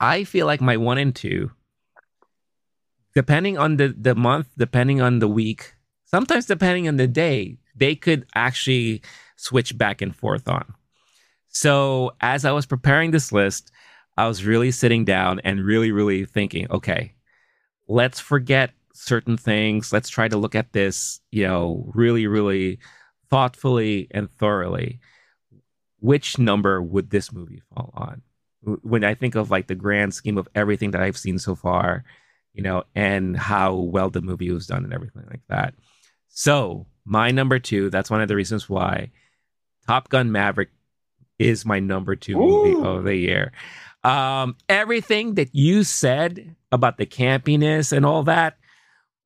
i feel like my one and two depending on the the month depending on the week sometimes depending on the day they could actually switch back and forth on. So as i was preparing this list i was really sitting down and really really thinking okay let's forget certain things. Let's try to look at this you know really really thoughtfully and thoroughly. Which number would this movie fall on? When i think of like the grand scheme of everything that i've seen so far you know and how well the movie was done and everything like that. So my number two that's one of the reasons why top gun maverick is my number two movie of the year. Um everything that you said about the campiness and all that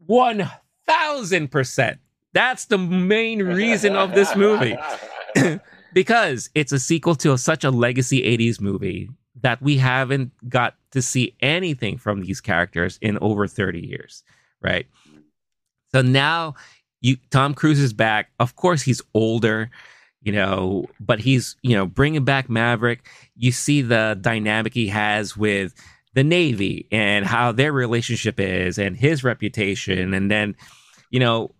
1000% that's the main reason of this movie. [LAUGHS] [LAUGHS] Because it's a sequel to such a legacy 80s movie that we haven't got to see anything from these characters in over 30 years right so now you Tom Cruise is back. Of course, he's older, you know, but he's you know bringing back Maverick. You see the dynamic he has with the Navy and how their relationship is and his reputation, and then you know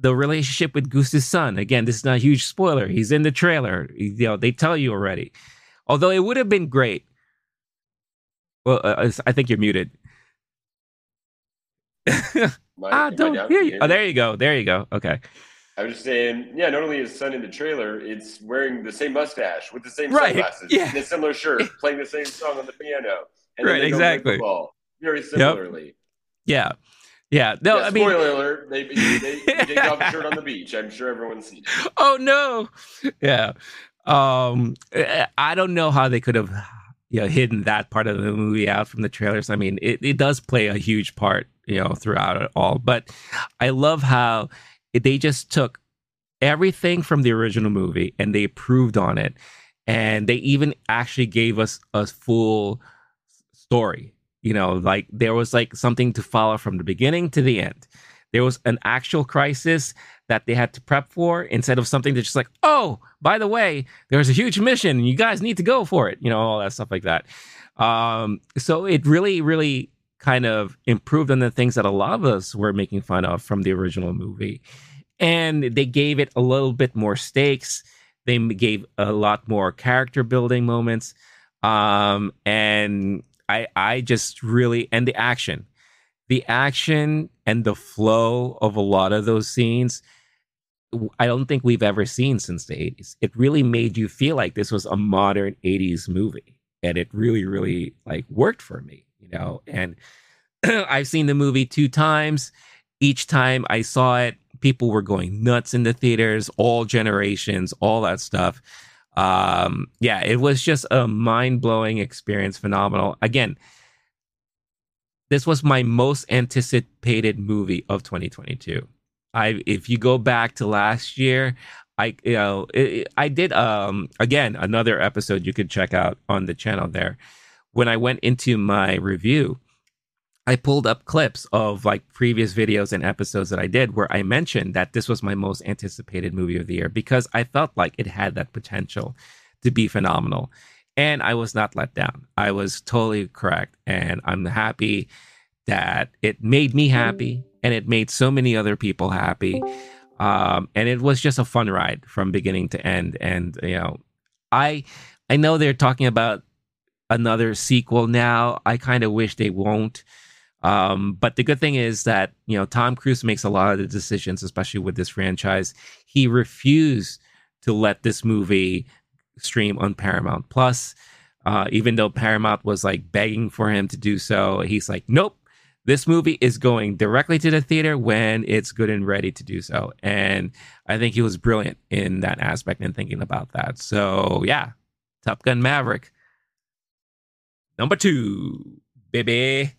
the relationship with Goose's son. Again, this is not a huge spoiler. He's in the trailer. You know, they tell you already. Although it would have been great. Well, uh, I think you're muted. [LAUGHS] My, ah, I don't hear you. hear Oh, there you go. There you go. Okay. I was just saying, yeah, not only is son in the trailer, it's wearing the same mustache with the same Right, sunglasses, yeah. a similar shirt, [LAUGHS] playing the same song on the piano. And Right, then they go exactly. football very similarly. Yeah. Yeah. No, Yeah, I mean, spoiler alert, they, they, they [LAUGHS] take off the shirt on the beach. I'm sure everyone's seen it. oh no. Yeah. Um, I don't know how they could have, you know, hidden that part of the movie out from the trailers. I mean, it, it does play a huge part, you know, throughout it all. But I love how they just took everything from the original movie and they improved on it, and they even actually gave us a full story. You know, like there was like something to follow from the beginning to the end. There was an actual crisis that they had to prep for instead of something that's just like, oh, by the way, there's a huge mission and you guys need to go for it, you know, all that stuff like that. Um, so it really, really kind of improved on the things that a lot of us were making fun of from the original movie. And they gave it a little bit more stakes. They gave a lot more character building moments. Um, and I, I just really, and the action, the action and the flow of a lot of those scenes I don't think we've ever seen since the 80s. It really made you feel like this was a modern 80s movie. And it really, really like worked for me, you know. And [CLEARS THROAT] I've seen the movie two times. Each time I saw it, people were going nuts in the theaters, all generations, all that stuff. Um, yeah, it was just a mind-blowing experience, phenomenal. Again, this was my most anticipated movie of 2022. I if you go back to last year, I you know it, I did um again another episode you could check out on the channel there. When I went into my review, I pulled up clips of like previous videos and episodes that I did where I mentioned that this was my most anticipated movie of the year because I felt like it had that potential to be phenomenal. And I was not let down. I was totally correct. And I'm happy that it made me happy and it made so many other people happy. Um, and it was just a fun ride from beginning to end. And, you know, I I know they're talking about another sequel now. I kind of wish they won't. Um, but the good thing is that, you know, Tom Cruise makes a lot of the decisions, especially with this franchise. He refused to let this movie stream on Paramount Plus. Uh, even though Paramount was like begging for him to do so, he's like, nope, this movie is going directly to the theater when it's good and ready to do so. And I think he was brilliant in that aspect and thinking about that. So, yeah, Top Gun Maverick. Number two, baby.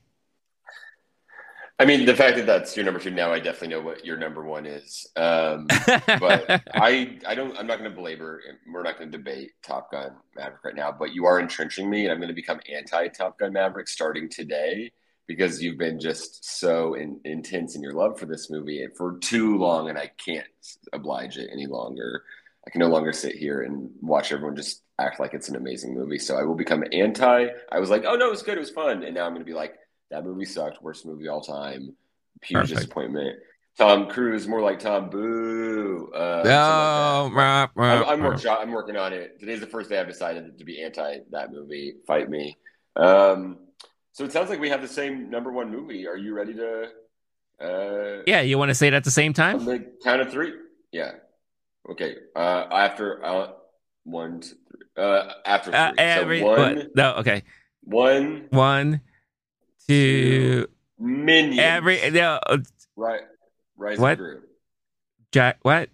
I mean, the fact that that's your number two now, I definitely know what your number one is. Um, but [LAUGHS] I, I don't. I'm not going to belabor. We're not going to debate Top Gun Maverick right now. But you are entrenching me, and I'm going to become anti Top Gun Maverick starting today because you've been just so in, intense in your love for this movie for too long, and I can't oblige it any longer. I can no longer sit here and watch everyone just act like it's an amazing movie. So I will become anti. I was like, oh no, it was good, it was fun, and now I'm going to be like, that movie sucked, worst movie of all time, huge Perfect. disappointment. Tom Cruise, more like Tom Boo. Uh, No, like rah, rah, I'm, I'm, rah. work, I'm working on it. Today's the first day I've decided to be anti that movie. Fight me. Um, so it sounds like we have the same number one movie. Are you ready to? Uh, yeah, you want to say it at the same time? the count of three. Yeah. Okay. Uh, after uh, one, two, three. Uh, after three. Uh, every so one, no, okay. one, One, two, minions. every no, uh, right. Rise What? Jack. What?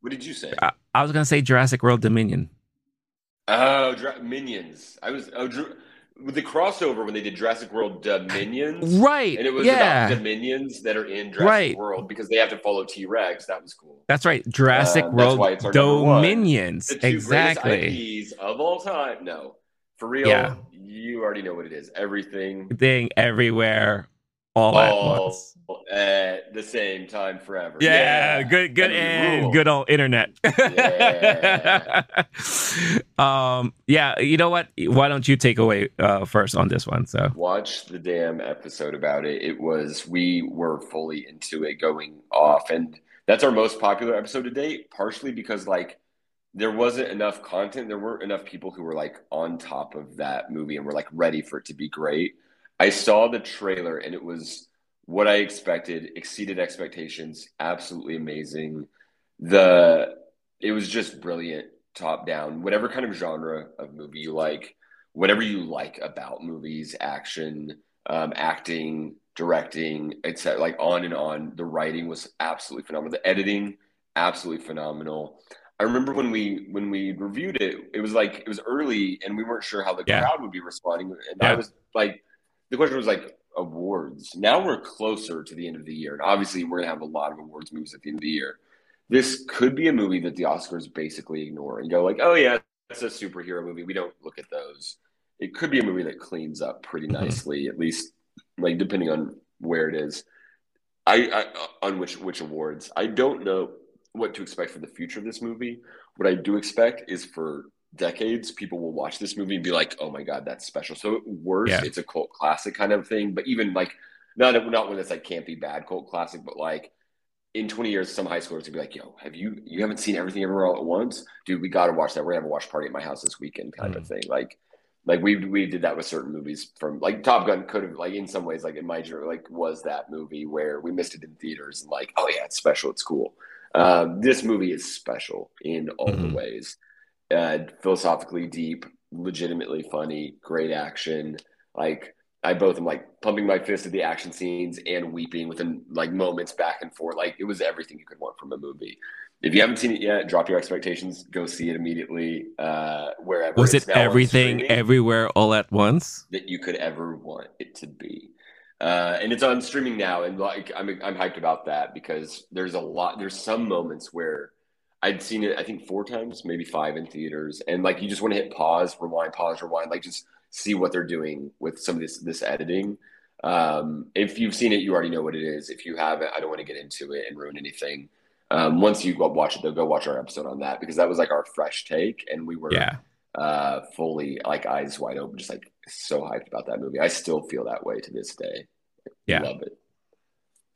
What did you say? I, I was gonna say Jurassic World Dominion. Oh, Dra- Minions. I was oh, Dr- the crossover when they did Jurassic World Dominions. Right. And it was yeah. about Dominions that are in Jurassic Right. World because they have to follow T Rex. That was cool. That's right. Jurassic uh, why World. Dominions. The two Exactly. IPs of all time. No, for real. Yeah. You already know what it is. Everything. Thing everywhere, all at once. At the same time forever. Yeah, yeah. good, good, and rule. good old internet. yeah. [LAUGHS] um, yeah. You know what? Why don't you take away uh, first on this one? So watch the damn episode about it. It was we were fully into it going off, and that's our most popular episode to date. Partially because like there wasn't enough content. There weren't enough people who were like on top of that movie and were like ready for it to be great. I saw the trailer and it was what I expected, exceeded expectations, absolutely amazing. The it was just brilliant, top down, whatever kind of genre of movie you like, whatever you like about movies, action, um, acting, directing, etc. Like on and on. The writing was absolutely phenomenal. The editing, absolutely phenomenal. I remember when we when we reviewed it, it was like it was early and we weren't sure how the yeah. crowd would be responding. And yeah. I was like, the question was like awards. Now we're closer to the end of the year, and obviously we're gonna have a lot of awards movies at the end of the year. This could be a movie that the Oscars basically ignore and go like, oh yeah, it's a superhero movie. We don't look at those. It could be a movie that cleans up pretty mm-hmm. nicely, at least like depending on where it is. I, I on which which awards. I don't know what to expect for the future of this movie. What I do expect is for decades, people will watch this movie and be like, "Oh my god, that's special." So worse, yeah. it's a cult classic kind of thing. But even like not not when it's like can't be bad cult classic, but like in 20 years, some high schoolers will be like, "Yo, have you you haven't seen everything everywhere all at once, dude? We got to watch that. We're gonna have a watch party at my house this weekend, kind mm. of thing." Like, like we we did that with certain movies from like Top Gun could have like in some ways like in my journey like was that movie where we missed it in theaters and like, oh yeah, it's special, it's cool. Um, this movie is special in all mm-hmm. the ways. Uh, philosophically deep, legitimately funny, great action. Like I both am like pumping my fist at the action scenes and weeping within like moments back and forth. Like it was everything you could want from a movie. If you haven't seen it yet, drop your expectations. Go see it immediately. Uh, wherever was it everything, everywhere, all at once that you could ever want it to be. Uh, and it's on streaming now, and like I'm I'm hyped about that because there's a lot. There's some moments where I'd seen it, I think four times, maybe five in theaters, and like you just want to hit pause, rewind, pause, rewind, like just see what they're doing with some of this this editing. Um, if you've seen it, you already know what it is. If you haven't, I don't want to get into it and ruin anything. Um, once you go watch it, though, go watch our episode on that because that was like our fresh take, and we were yeah. uh, fully like eyes wide open, just like so hyped about that movie. I still feel that way to this day. Yeah. Love it.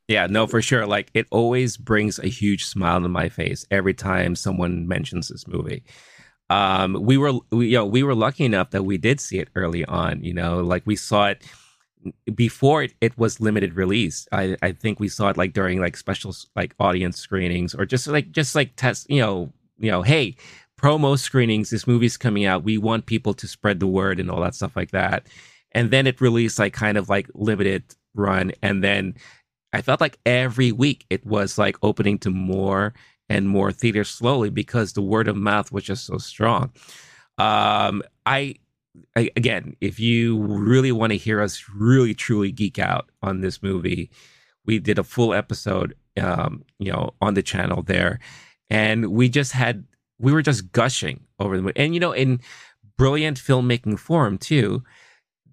Yeah, no, for sure. Like it always brings a huge smile to my face every time someone mentions this movie. Um, we were, we, you know, we were lucky enough that we did see it early on. You know, like we saw it before it, it was limited release. I, I think we saw it like during like special like audience screenings or just like just like test. You know, you know, hey, promo screenings. This movie's coming out. We want people to spread the word and all that stuff like that. And then it released like kind of like limited run, and then I felt like every week it was like opening to more and more theaters slowly because the word of mouth was just so strong. Um, I, I again, if you really want to hear us really truly geek out on this movie, we did a full episode, um, you know, on the channel there, and we just had we were just gushing over the movie, and you know, in brilliant filmmaking form too.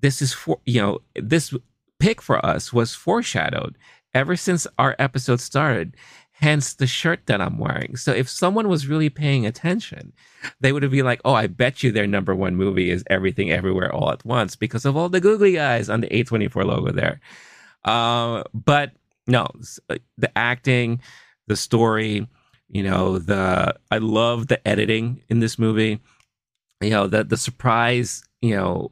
This is for you know this pick for us was foreshadowed ever since our episode started. Hence the shirt that I'm wearing. So if someone was really paying attention, they would have been like, oh, I bet you their number one movie is Everything Everywhere All at Once because of all the googly eyes on the A24 logo there. Uh, but no, uh, the acting, the story, you know, the I love the editing in this movie. You know, the the surprise, you know,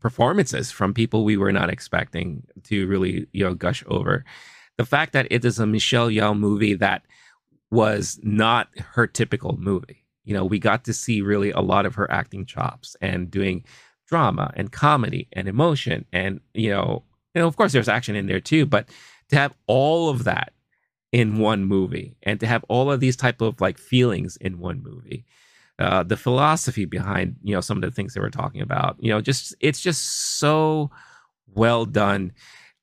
performances from people we were not expecting to really, you know, gush over the fact that it is a Michelle Yeoh movie that was not her typical movie. You know, we got to see really a lot of her acting chops and doing drama and comedy and emotion and you know, know, of course there's action in there too, but to have all of that in one movie and to have all of these type of like feelings in one movie. Uh, the philosophy behind you know some of the things that we're talking about you know just it's just so well done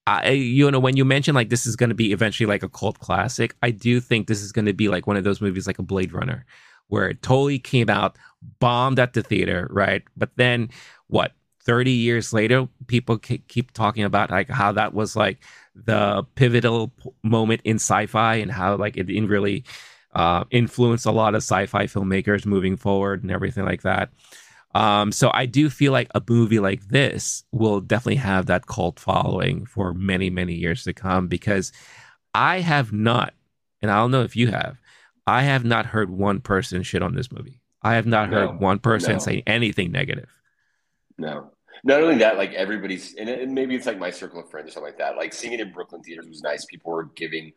I, you know, when you mention like this is going to be eventually like a cult classic, I do think this is going to be like one of those movies like a Blade Runner, where it totally came out, bombed at the theater, right? But then what? 30 years later, people keep talking about like how that was like the pivotal moment in sci-fi and how like it didn't really uh, influenced a lot of sci-fi filmmakers moving forward and everything like that. Um, so I do feel like a movie like this will definitely have that cult following for many, many years to come because I have not, and I don't know if you have, I have not heard one person shit on this movie. I have not heard no, one person no. say anything negative. No. Not only that, like everybody's, and, maybe it's like my circle of friends or something like that. Like seeing it in Brooklyn theaters was nice. People were giving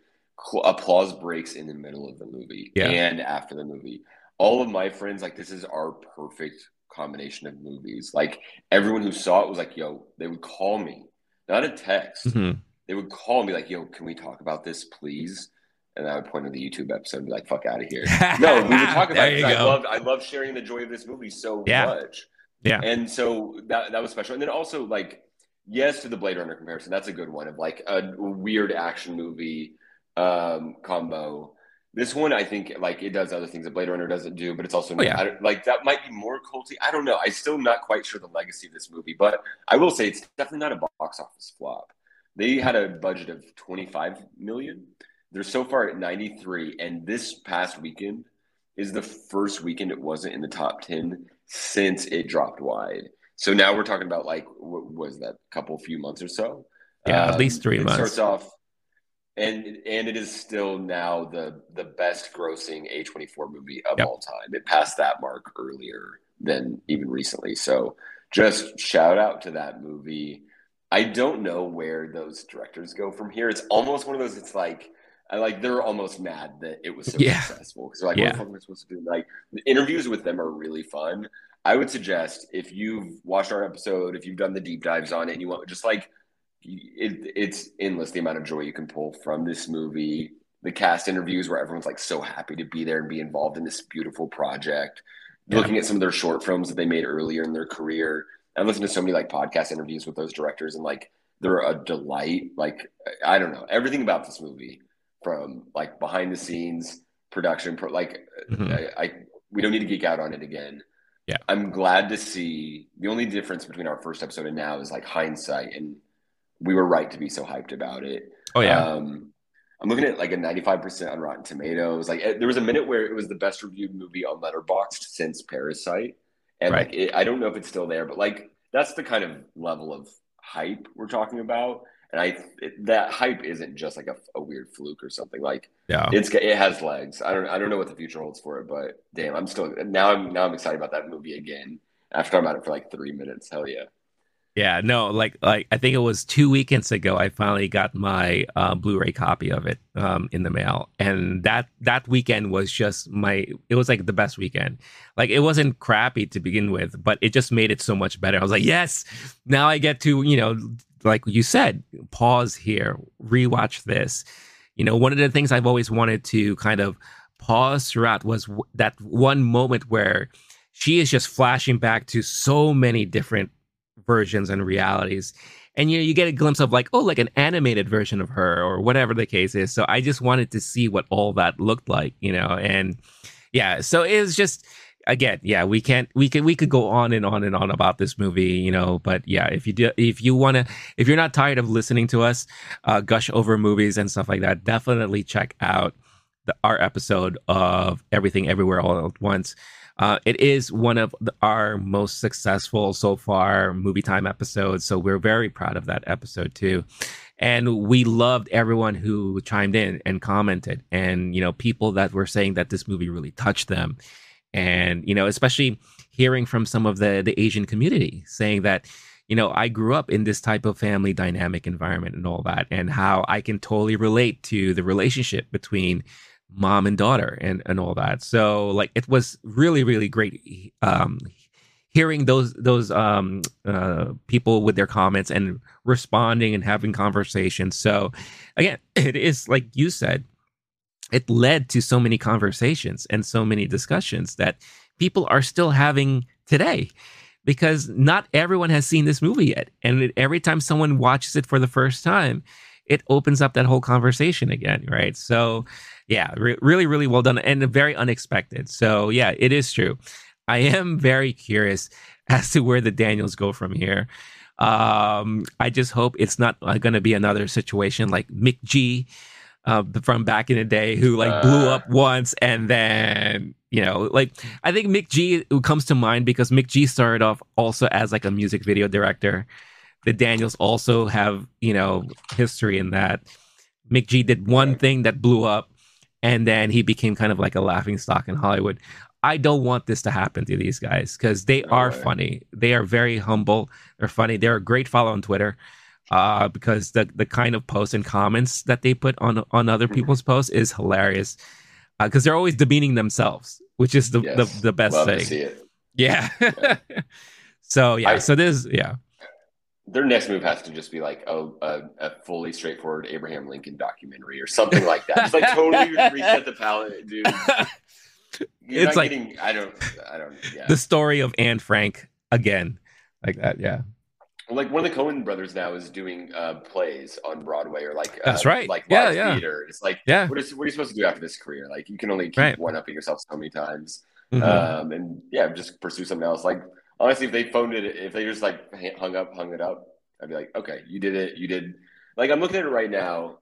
applause breaks in the middle of the movie yeah. and after the movie. All of my friends, like, this is our perfect combination of movies. Like everyone who saw it was like, "Yo," they would call me, not a text. Mm-hmm. They would call me like, "Yo, can we talk about this, please?" And I would point to the YouTube episode and be like, "Fuck out of here." [LAUGHS] no, we would talk about it. I love, I love sharing the joy of this movie so yeah. much. Yeah, and so that that was special. And then also like, yes, to the Blade Runner comparison, that's a good one of like a weird action movie um combo this one, I think, like it does other things that Blade Runner doesn't do, but it's also oh, yeah. like that might be more culty. I don't know. I'm still not quite sure the legacy of this movie, but I will say it's definitely not a box office flop. They had a budget of 25 million. They're so far at 93, and this past weekend is the first weekend it wasn't in the top 10 since it dropped wide. So now we're talking about like what was that couple few months or so? Yeah, um, at least three it months. Starts off and and it is still now the the best grossing A24 movie of yep. all time. It passed that mark earlier than even recently. So just shout out to that movie. I don't know where those directors go from here. It's almost one of those. It's like I like they're almost mad that it was so yeah. successful because like yeah. what am I supposed to do? Like the interviews with them are really fun. I would suggest if you've watched our episode, if you've done the deep dives on it, and you want just like it, it's endless the amount of joy you can pull from this movie. The cast interviews where everyone's like so happy to be there and be involved in this beautiful project. Yeah. Looking at some of their short films that they made earlier in their career. I've listened to so many like podcast interviews with those directors and like they're a delight. Like I don't know everything about this movie from like behind the scenes production. Pro, like mm-hmm. I, I we don't need to geek out on it again. Yeah, I'm glad to see the only difference between our first episode and now is like hindsight and we were right to be so hyped about it. Oh yeah. Um, I'm looking at like a 95% on Rotten Tomatoes. Like there was a minute where it was the best reviewed movie on Letterboxd since Parasite, and right. like it, I don't know if it's still there, but like that's the kind of level of hype we're talking about. And I it, that hype isn't just like a, a, weird fluke or something. Like yeah, it's it has legs. I don't I don't know what the future holds for it, but damn, I'm still now I'm now I'm excited about that movie again after talking about it for like three minutes. Hell yeah. Yeah, no, like like I think it was two weekends ago. I finally got my uh, Blu-ray copy of it um, in the mail, and that that weekend was just my. It was like the best weekend. Like it wasn't crappy to begin with, but it just made it so much better. I was like, yes, now I get to you know, like you said, pause here, rewatch this. You know, one of the things I've always wanted to kind of pause throughout was w- that one moment where she is just flashing back to so many different versions and realities. And you know, you get a glimpse of like oh like an animated version of her or whatever the case is. So i just wanted to see what all that looked like you know and yeah so it was just again yeah we can't we could we could go on and on and on about this movie you know but yeah if you do if you want to if you're not tired of listening to us uh, gush over movies and stuff like that definitely check out the, our episode of everything everywhere all at once uh, it is one of the, our most successful so far movie time episodes. So we're very proud of that episode too. And we loved everyone who chimed in and commented, and you know, people that were saying that this movie really touched them, and you know, especially hearing from some of the the Asian community saying that you know, I grew up in this type of family dynamic environment and all that, and how I can totally relate to the relationship between mom and daughter and and all that. So like it was really really great um hearing those those um uh people with their comments and responding and having conversations. So again, [CLEARS THROAT] it is like you said it led to so many conversations and so many discussions that people are still having today because not everyone has seen this movie yet and every time someone watches it for the first time it opens up that whole conversation again right so yeah, re- really, really well done and very unexpected. So yeah, it is true. I am very curious as to where the Daniels go from here. Um, I just hope it's not uh, going to be another situation like McG uh, from back in the day who like uh, blew up once and then you know like I think McG comes to mind because McG started off also as like a music video director. The Daniels also have you know history in that. McG did one thing that blew up, and then he became kind of like a laughing stock in Hollywood. I don't want this to happen to these guys because they are funny. They are very humble. They're funny. They're a great follow on Twitter uh, because the the kind of posts and comments that they put on on other mm-hmm. people's posts is hilarious because uh, they're always demeaning themselves, which is the yes. the, the, best Love thing. Yeah. [LAUGHS] yeah. so yeah. I, so this yeah. Their next move has to just be like a, a, a, fully straightforward Abraham Lincoln documentary or something like that. Just like [LAUGHS] totally reset the palette, dude. [LAUGHS] You're it's like getting, I don't, I don't. Yeah. The story of Anne Frank again, like that. Yeah. Like one of the Coen brothers now is doing uh, plays on Broadway or like that's uh, right, like yeah, yeah. theater. It's like, yeah, what is what are you supposed to do after this career? Like you can only keep right. one upping yourself so many times, mm-hmm. um, and yeah, just pursue something else. Like honestly, if they phoned it, if they just like hung up, hung it up, I'd be like, okay, you did it, you did. Like I'm looking at it right now,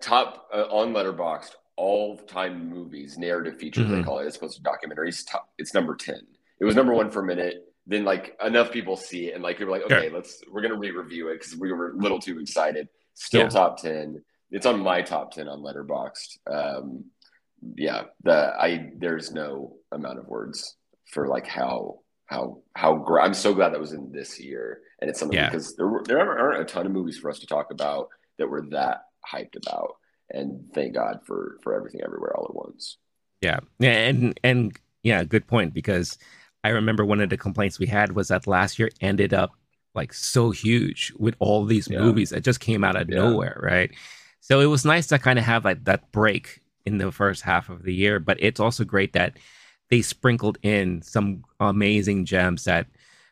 top uh, on Letterboxd all time movies, narrative features, mm-hmm. they call it, as opposed to documentaries. Top, it's number 10. It was number one for a minute. Then, like, enough people see it, and like, people are like, okay, let's, we're going to re review it because we were a little too excited. Still yeah. top 10. It's on my top 10 on Letterboxd. Um, yeah, the, I, there's no amount of words for like how, how, how, gra- I'm so glad that was in this year. And it's something yeah. because there, there aren't a ton of movies for us to talk about that we're that hyped about and thank God for for everything everywhere all at once. Yeah, and and yeah, good point because I remember one of the complaints we had was that last year ended up like so huge with all these yeah. movies that just came out of yeah. nowhere, right? So it was nice to kind of have like that break in the first half of the year, but it's also great that they sprinkled in some amazing gems that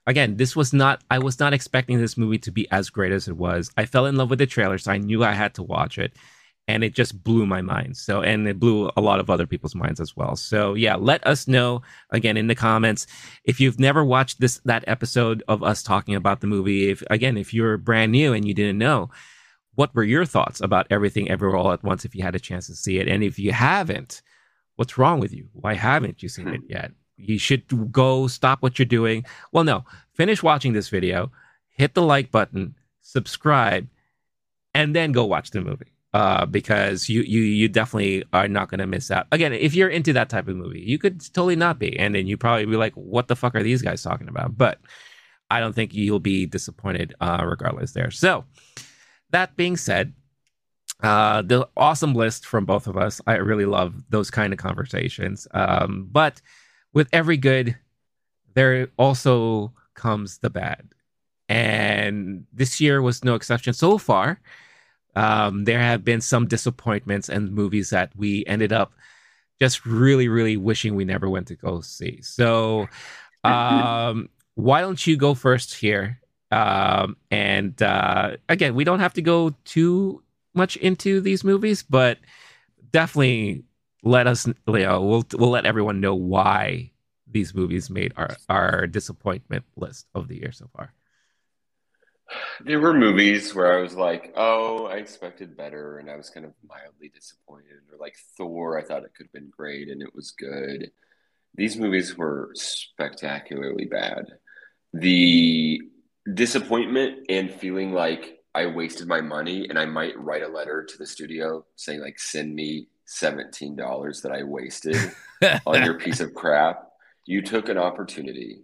again, this was not I was not expecting this movie to be as great as it was. I fell in love with the trailer, so I knew I had to watch it and it just blew my mind. So, and it blew a lot of other people's minds as well. So, yeah, let us know again in the comments if you've never watched this that episode of us talking about the movie. If again, if you're brand new and you didn't know, what were your thoughts about everything everywhere all at once if you had a chance to see it? And if you haven't, what's wrong with you? Why haven't you seen it yet? You should go stop what you're doing. Well, no, finish watching this video, hit the like button, subscribe, and then go watch the movie uh, because you you you definitely are not going to miss out. Again, if you're into that type of movie, you could totally not be, and then you probably be like, "What the fuck are these guys talking about?" But I don't think you'll be disappointed uh, regardless. There. So that being said, uh, the awesome list from both of us. I really love those kind of conversations. Um, but with every good, there also comes the bad, and this year was no exception so far um, there have been some disappointments and movies that we ended up just really, really wishing we never went to go see. So, [LAUGHS] um, why don't you go first here? Um, and uh, again, we don't have to go too much into these movies, but definitely let us, you know, we'll we'll let everyone know why these movies made our our disappointment list of the year so far. There were movies where I was like, "Oh, I expected better," and I was kind of mildly disappointed. Or like Thor, I thought it could have been great, and it was good. These movies were spectacularly bad. The disappointment and feeling like I wasted my money, and I might write a letter to the studio saying like, "Send me seventeen dollars that I wasted [LAUGHS] on your piece of crap." You took an opportunity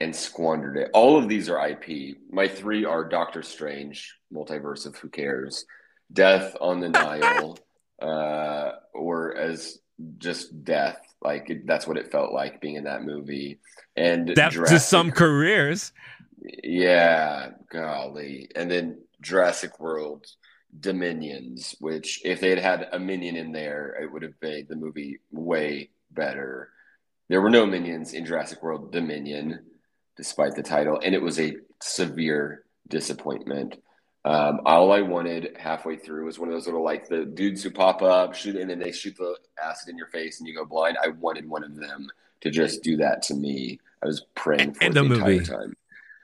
and squandered it. All of these are IP. My three are Doctor Strange, Multiverse of Who Cares, Death on the Nile, [LAUGHS] uh, or as just death. Like it, that's what it felt like being in that movie. And death to some careers. Yeah, golly. And then Jurassic World Dominions, which if they had had a minion in there, it would have made the movie way better. There were no minions in Jurassic World Dominion despite the title, and it was a severe disappointment. Um, all I wanted halfway through was one of those little like the dudes who pop up, shoot, and then they shoot the acid in your face, and you go blind. I wanted one of them to just do that to me. I was praying for in the, the movie. entire time.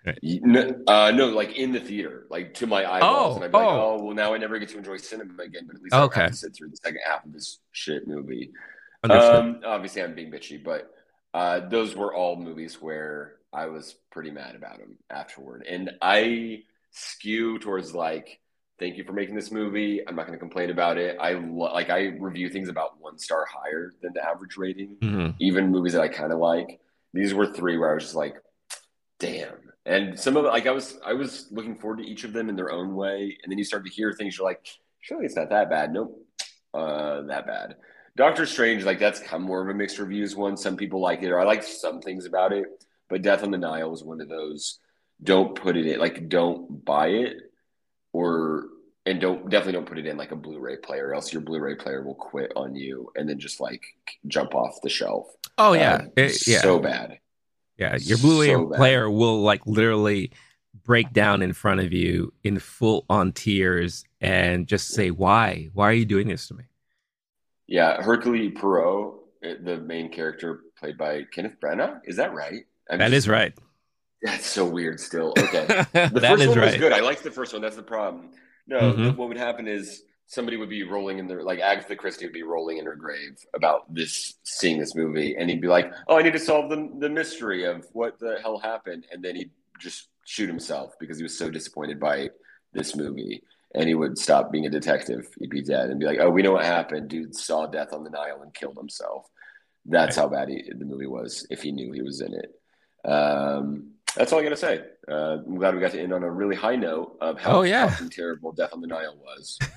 Right. No, uh, no, like in the theater, like to my eyeballs, oh, and be oh. like, oh, well, now I never get to enjoy cinema again. But at least Okay. I have to sit through the second half of this shit movie. Um, obviously, I'm being bitchy, but uh, those were all movies where I was pretty mad about them afterward, and I skew towards like, thank you for making this movie. I'm not going to complain about it. I lo- like I review things about one star higher than the average rating, Mhm. even movies that I kind of like. These were three where I was just like, damn. And some of it, like I was, I was looking forward to each of them in their own way, and then you start to hear things. You're like, surely it's not that bad. Nope, uh, that bad. Doctor Strange, like that's kind of more of a mixed reviews one. Some people like it, or I like some things about it, but Death on the Nile was one of those. Don't put it in, like, don't buy it, or and don't definitely don't put it in like a Blu-ray player, or else your Blu-ray player will quit on you and then just like jump off the shelf. Oh yeah, Uh, It- yeah, so bad. Yeah. Your Blu-ray so bad. player will like literally break down in front of you in full on tears and just say, "Why? Why are you doing this to me?" Yeah, Hercule Poirot, uh, the main character played by Kenneth Branagh. Is that right? I'm That just- is right. That's so weird. Still, [LAUGHS] okay. The that first is one was good. I liked the first one. That's the problem. No, Mhm. what would happen is somebody would be rolling in their like Agatha Christie would be rolling in her grave about this seeing this movie, and he'd be like, "Oh, I need to solve the the mystery of what the hell happened," and then he'd just shoot himself because he was so disappointed by this movie. And he would stop being a detective. He'd be dead and be like, "Oh, we know what happened. Dude saw death on the Nile and killed himself." That's how bad he, the movie was. If he knew he was in it, um, that's all I gotta say. Uh, I'm glad we got to end on a really high note of how Oh, yeah. fucking terrible Death on the Nile was. [LAUGHS]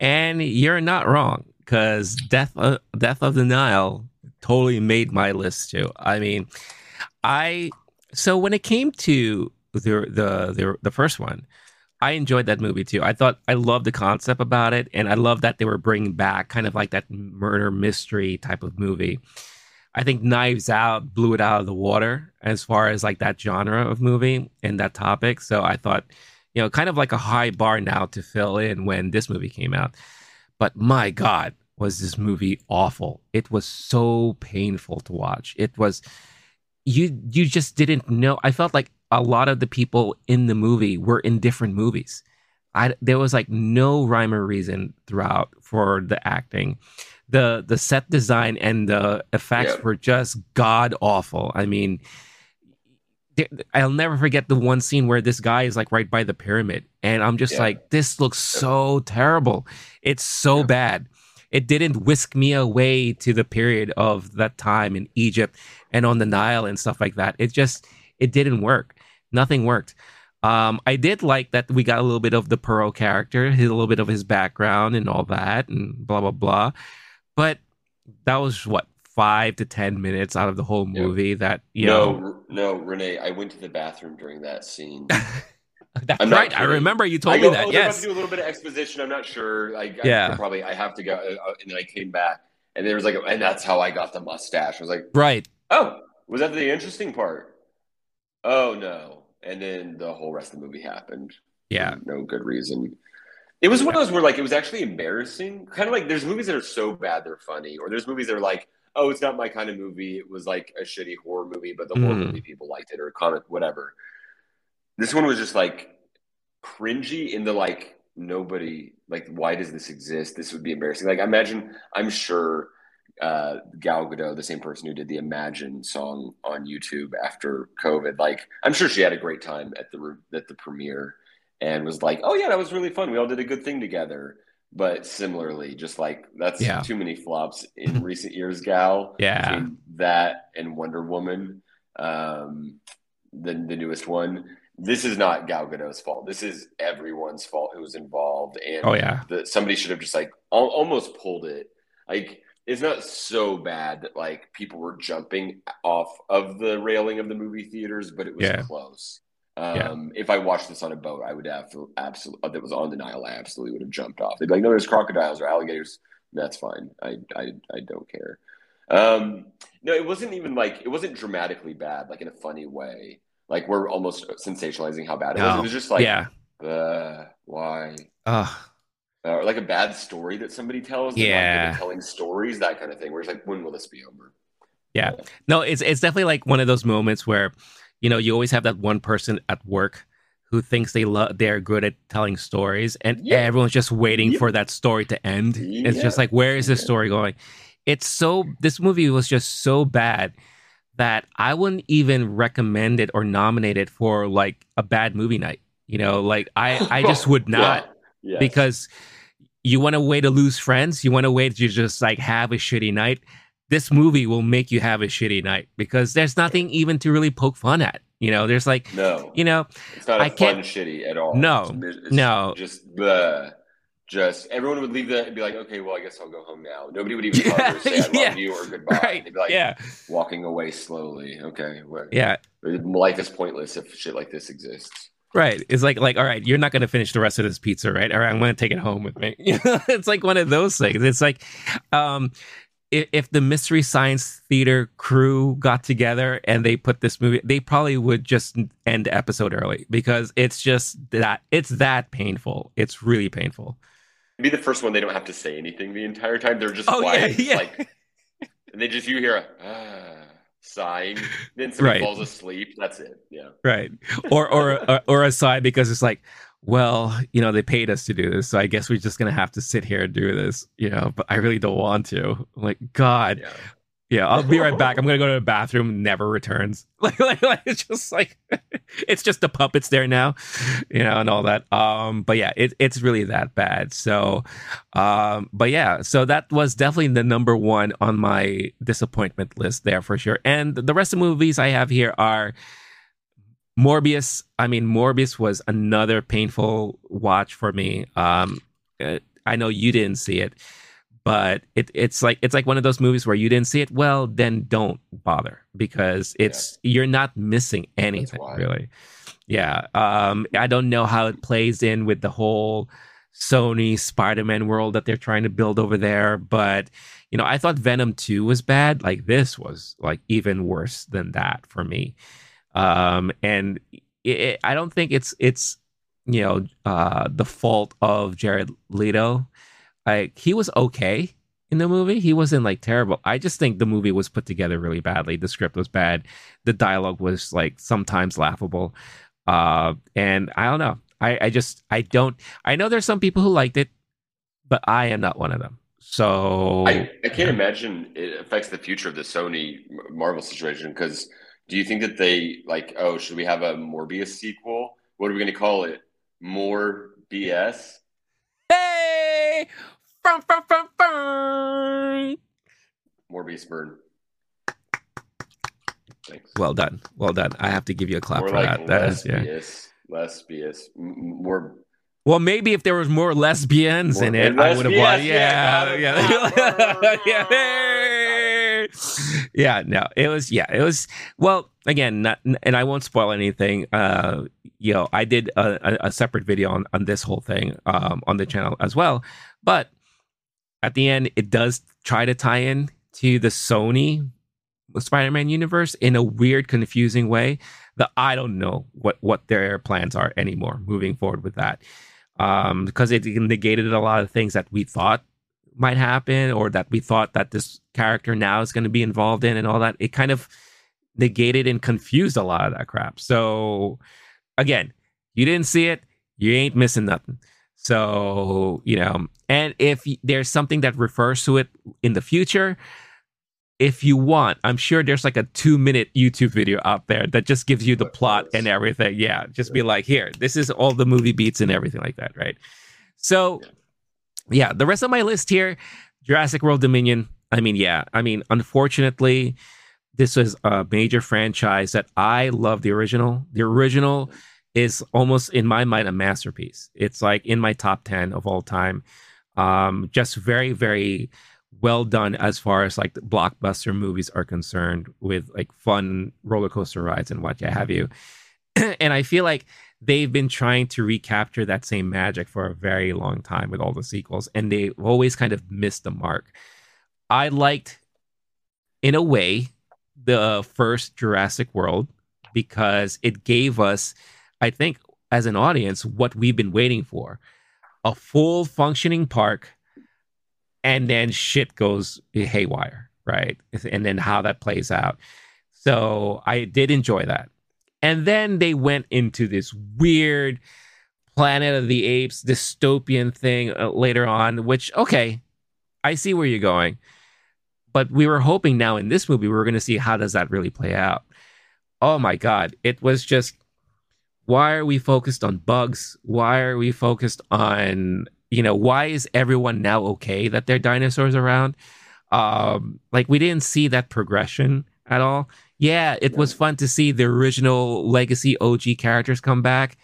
and you're not wrong because Death uh, Death of the Nile totally made my list too. I mean, I so when it came to the the the, the first one, I enjoyed that movie too. I thought I loved the concept about it, and I love that they were bringing back kind of like that murder mystery type of movie. I think Knives Out blew it out of the water as far as like that genre of movie and that topic. So I thought, you know, kind of like a high bar now to fill in when this movie came out. But my God, was this movie awful? It was so painful to watch. It was you you just didn't know. I felt like a lot of the people in the movie were in different movies. I there was like no rhyme or reason throughout for the acting. The the set design and the effects Yeah. were just god awful. I mean, I'll never forget the one scene where this guy is like right by the pyramid, and I'm just Yeah. like, this looks so terrible. It's so Yeah. bad. It didn't whisk me away to the period of that time in Egypt and on the Nile and stuff like that. It just it didn't work. Nothing worked. Um, I did like that we got a little bit of the Pearl character, a little bit of his background and all that, and blah blah blah. But that was what five to ten minutes out of the whole Yeah. movie. That you no, know, no, Renee, I went to the bathroom during that scene. [LAUGHS] that's I'm right. I remember you told I me that. oh, yes, to do a little bit of exposition. I'm not sure. Like, Yeah. I probably I have to go, uh, and then I came back, and there was like, and that's how I got the mustache. I was like, right. oh, was that the interesting part? Oh no! And then the whole rest of the movie happened. Yeah, no good reason. It was one of those where like it was actually embarrassing. Kind of like there's movies that are so bad they're funny, or there's movies that are like, oh, it's not my kind of movie. It was like a shitty horror movie, but the horror Mm. movie people liked it, or comic, whatever. This one was just like cringy in the like nobody like why does this exist? This would be embarrassing. Like imagine, I'm sure uh, Gal Gadot, the same person who did the Imagine song on YouTube after COVID. Like, I'm sure she had a great time at the at the premiere and was like, "Oh yeah, that was really fun. We all did a good thing together." But similarly, just like that's Yeah. too many flops in [LAUGHS] recent years, Gal. Yeah. That and Wonder Woman, um, the the newest one. This is not Gal Gadot's fault. This is everyone's fault who was involved, and Oh yeah. that somebody should have just like al- almost pulled it. Like it's not so bad that like people were jumping off of the railing of the movie theaters, but it was Yeah. close. Yeah. Um, If I watched this on a boat, I would have absolutely. That was on the Nile. I absolutely would have jumped off. They'd be like, "No, there's crocodiles or alligators." That's fine. I I, I don't care. Um, no, it wasn't even like it wasn't dramatically bad, like in a funny way. Like we're almost sensationalizing how bad it was. It was just like, yeah. uh, why? Uh, or like a bad story that somebody tells. They're not good Yeah. telling stories, that kind of thing. Where it's like, when will this be over? Yeah. No, it's it's definitely like one of those moments where, you know, you always have that one person at work who thinks they love they're good at telling stories and Yeah. everyone's just waiting for that story to end. It's just like where is this story going? It's so this movie was just so bad that I wouldn't even recommend it or nominate it for like a bad movie night. You know, like I I [LAUGHS] just would not. Yes. because you want a way to lose friends, you want a way to just like have a shitty night. This movie will make you have a shitty night because there's nothing even to really poke fun at. You know, there's like, no, you know, it's not a I fun can't- shitty at all. No. It's it's No. just the. Just everyone would leave that and be like, okay, well, I guess I'll go home now. Nobody would even [LAUGHS] or say I love Yeah. you or goodbye. right? They'd be like yeah, walking away slowly. Okay, well, yeah, life is pointless if shit like this exists. right. It's like, like, all right, you're not gonna finish the rest of this pizza, right? All right, I'm gonna take it home with me. [LAUGHS] it's like one of those things. It's like, um, if, the Mystery Science Theater crew got together and they put this movie, they probably would just end the episode early because it's just that it's that painful. It's really painful. Be the first one. They don't have to say anything the entire time. They're just Oh, quiet, just yeah. like, [LAUGHS] and they just you hear a ah, sighing. Then somebody Right. falls asleep. That's it. Yeah. right or or or, or sigh because it's like well you know they paid us to do this so i guess we're just gonna have to sit here and do this you know but i really don't want to. I'm like god. Yeah. yeah i'll be right back. I'm gonna go to the bathroom never returns. [LAUGHS] Like, like, like it's just like [LAUGHS] it's just the puppets there now you know and all that. Um but yeah it, it's really that bad. So um but yeah so that was definitely the number one on my disappointment list there for sure. And the rest of the movies i have here are Morbius. I mean, Morbius was another painful watch for me. Um, uh, I know you didn't see it, but it, it's like it's like one of those movies where you didn't see it. Well, then don't bother because it's you're not missing anything really. Yeah. Um, I don't know how it plays in with the whole Sony Spider-Man world that they're trying to build over there, but you know, I thought Venom 2 was bad. Like this was like even worse than that for me um and it, i don't think it's it's you know uh the fault of jared leto. Like he was okay in the movie. He wasn't like terrible. I just think the movie was put together really badly. The script was bad. The dialogue was like sometimes laughable. Uh and i don't know. I i just i don't i know there's some people who liked it but i am not one of them. So I, I can't imagine it affects the future of the Sony Marvel situation because do you think that they like, oh, should we have a Morbius sequel? What are we going to call it? More BS? hey Frum, frum, frum, frum. Morbius burn. Thanks. Well done. Well done. I have to give you a clap More for like that. That less is, yeah. BS. Less BS. M- m- More. Well, maybe if there was more lesbians More- in it, and I would have BS, won. yeah, Yeah, got yeah, it. yeah. [LAUGHS] Yeah, no, it was. Yeah, it was. Well, again, not, and I won't spoil anything. Uh, you know, I did a, a, separate video on on this whole thing um, on the channel as well. But at the end, it does try to tie in to the Sony Spider-Man universe in a weird, confusing way that I don't know what what their plans are anymore moving forward with that. Um, because it negated a lot of things that we thought might happen or that we thought that this character now is going to be involved in and all that. It kind of negated and confused a lot of that crap. So again, you didn't see it, you ain't missing nothing. So, you know, and if there's something that refers to it in the future, if you want, I'm sure there's like a two minute YouTube video out there that just gives you the plot and everything. Yeah. Just be like, here, this is all the movie beats and everything like that. Right. So, yeah, the rest of my list here Jurassic World Dominion. I mean, yeah. I mean, unfortunately, this was a major franchise that I love the original. The original is almost in my mind a masterpiece. It's like in my top 10 of all time. Um, just very, very well done as far as like blockbuster movies are concerned with like fun roller coaster rides and what have you. [CLEARS THROAT] and I feel like they've been trying to recapture that same magic for a very long time with all the sequels, and they've always kind of missed the mark. I liked, in a way, the first Jurassic World because it gave us, I think, as an audience, what we've been waiting for a full functioning park, and then shit goes haywire, right? And then how that plays out. So I did enjoy that. And then they went into this weird Planet of the Apes dystopian thing uh, later on, which, okay, I see where you're going. But we were hoping now in this movie, we were going to see how does that really play out. Oh my God. It was just, why are we focused on bugs? Why are we focused on, you know, why is everyone now okay that there are dinosaurs around? Um, like we didn't see that progression at all. Yeah, it was fun to see the original legacy OG characters come back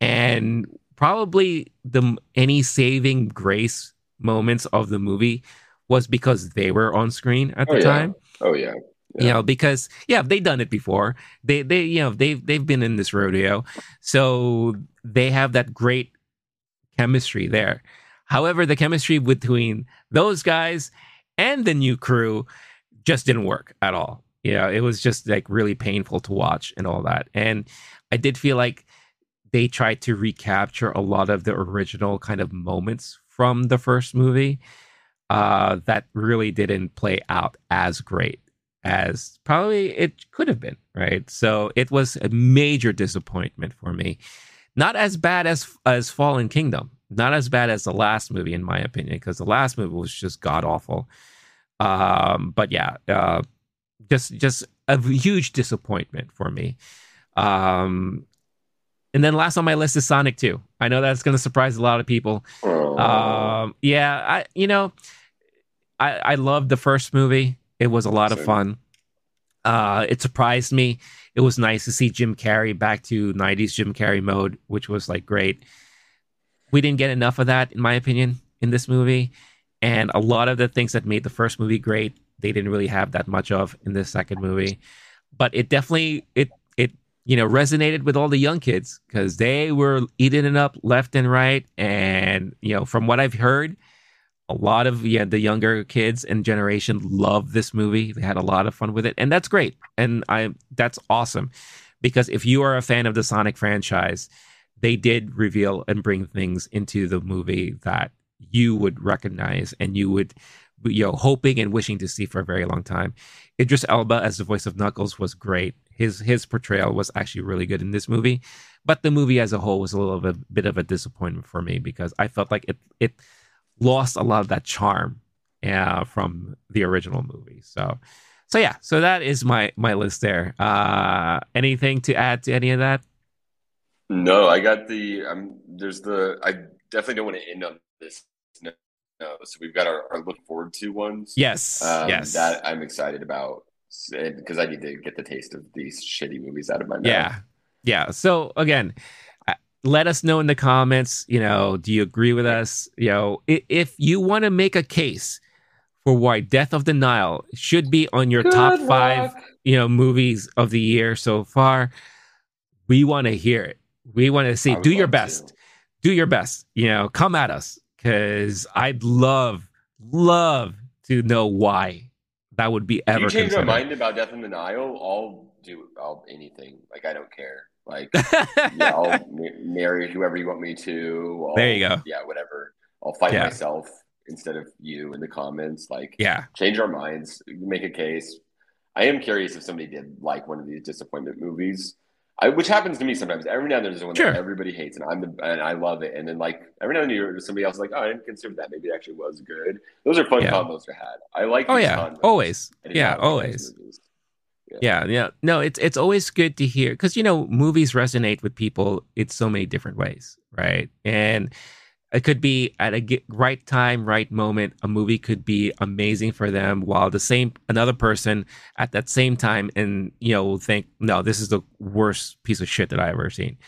and probably the any saving grace moments of the movie was because they were on screen at the oh, yeah. time. Oh yeah. Yeah. You know, because yeah, they've done it before. They they you know they've they've been in this rodeo, so they have that great chemistry there. However, the chemistry between those guys and the new crew just didn't work at all. You know, it was just like really painful to watch and all that. And I did feel like they tried to recapture a lot of the original kind of moments from the first movie uh, that really didn't play out as great as probably it could have been, right? So it was a major disappointment for me. Not as bad as as Fallen Kingdom, not as bad as the last movie, in my opinion, because the last movie was just god awful. Um, but yeah, uh, just just a huge disappointment for me. Um, and then last on my list is Sonic 2. I know that's going to surprise a lot of people. Um, yeah, I you know, I I loved the first movie. It was a lot Same. of fun. Uh, it surprised me. It was nice to see Jim Carrey back to 90s Jim Carrey mode, which was like great. We didn't get enough of that, in my opinion, in this movie. And a lot of the things that made the first movie great, they didn't really have that much of in the second movie. But it definitely it it you know resonated with all the young kids because they were eating it up left and right. And you know, from what I've heard, a lot of yeah the younger kids and generation love this movie. They had a lot of fun with it. And that's great. And i that's awesome. Because if you are a fan of the sonic franchise they did reveal and bring things into the movie that you would recognize and you would you know hoping and wishing to see for a very long time idris elba as the voice of knuckles was great his his portrayal was actually really good in this movie but the movie as a whole was a little bit, bit of a disappointment for me because i felt like it it lost a lot of that charm uh, from the original movie. So, so yeah, so that is my my list there. Uh, anything to add to any of that? No, I got the. Um, there's the. I definitely don't want to end on this. No, no. so we've got our, our look forward to ones. Yes, um, yes, that I'm excited about because I need to get the taste of these shitty movies out of my mouth. Yeah, yeah. So again, let us know in the comments. You know, do you agree with us? You know, if you want to make a case for why Death of the Nile should be on your Good top luck. five, you know, movies of the year so far, we want to hear it. We want to see. Do your best. To. Do your best. You know, come at us because I'd love, love to know why that would be ever. If you change my mind about Death in the Nile, I'll do. I'll anything. Like I don't care. Like, [LAUGHS] yeah, I'll marry whoever you want me to. I'll, there you go. Yeah, whatever. I'll fight yeah. myself instead of you in the comments. Like, yeah, change our minds, make a case. I am curious if somebody did like one of these disappointment movies. I, which happens to me sometimes. Every now and then there's one sure. that everybody hates, and I'm the and I love it. And then like every now and then somebody else is like, oh, I didn't consider that. Maybe it actually was good. Those are fun yeah. combos to have. I like. Oh yeah, always. Yeah, always. Yeah. yeah, No, it's it's always good to hear because you know movies resonate with people in so many different ways, right? And it could be at a right time, right moment. A movie could be amazing for them, while the same another person at that same time and you know think, no, this is the worst piece of shit that I ever seen.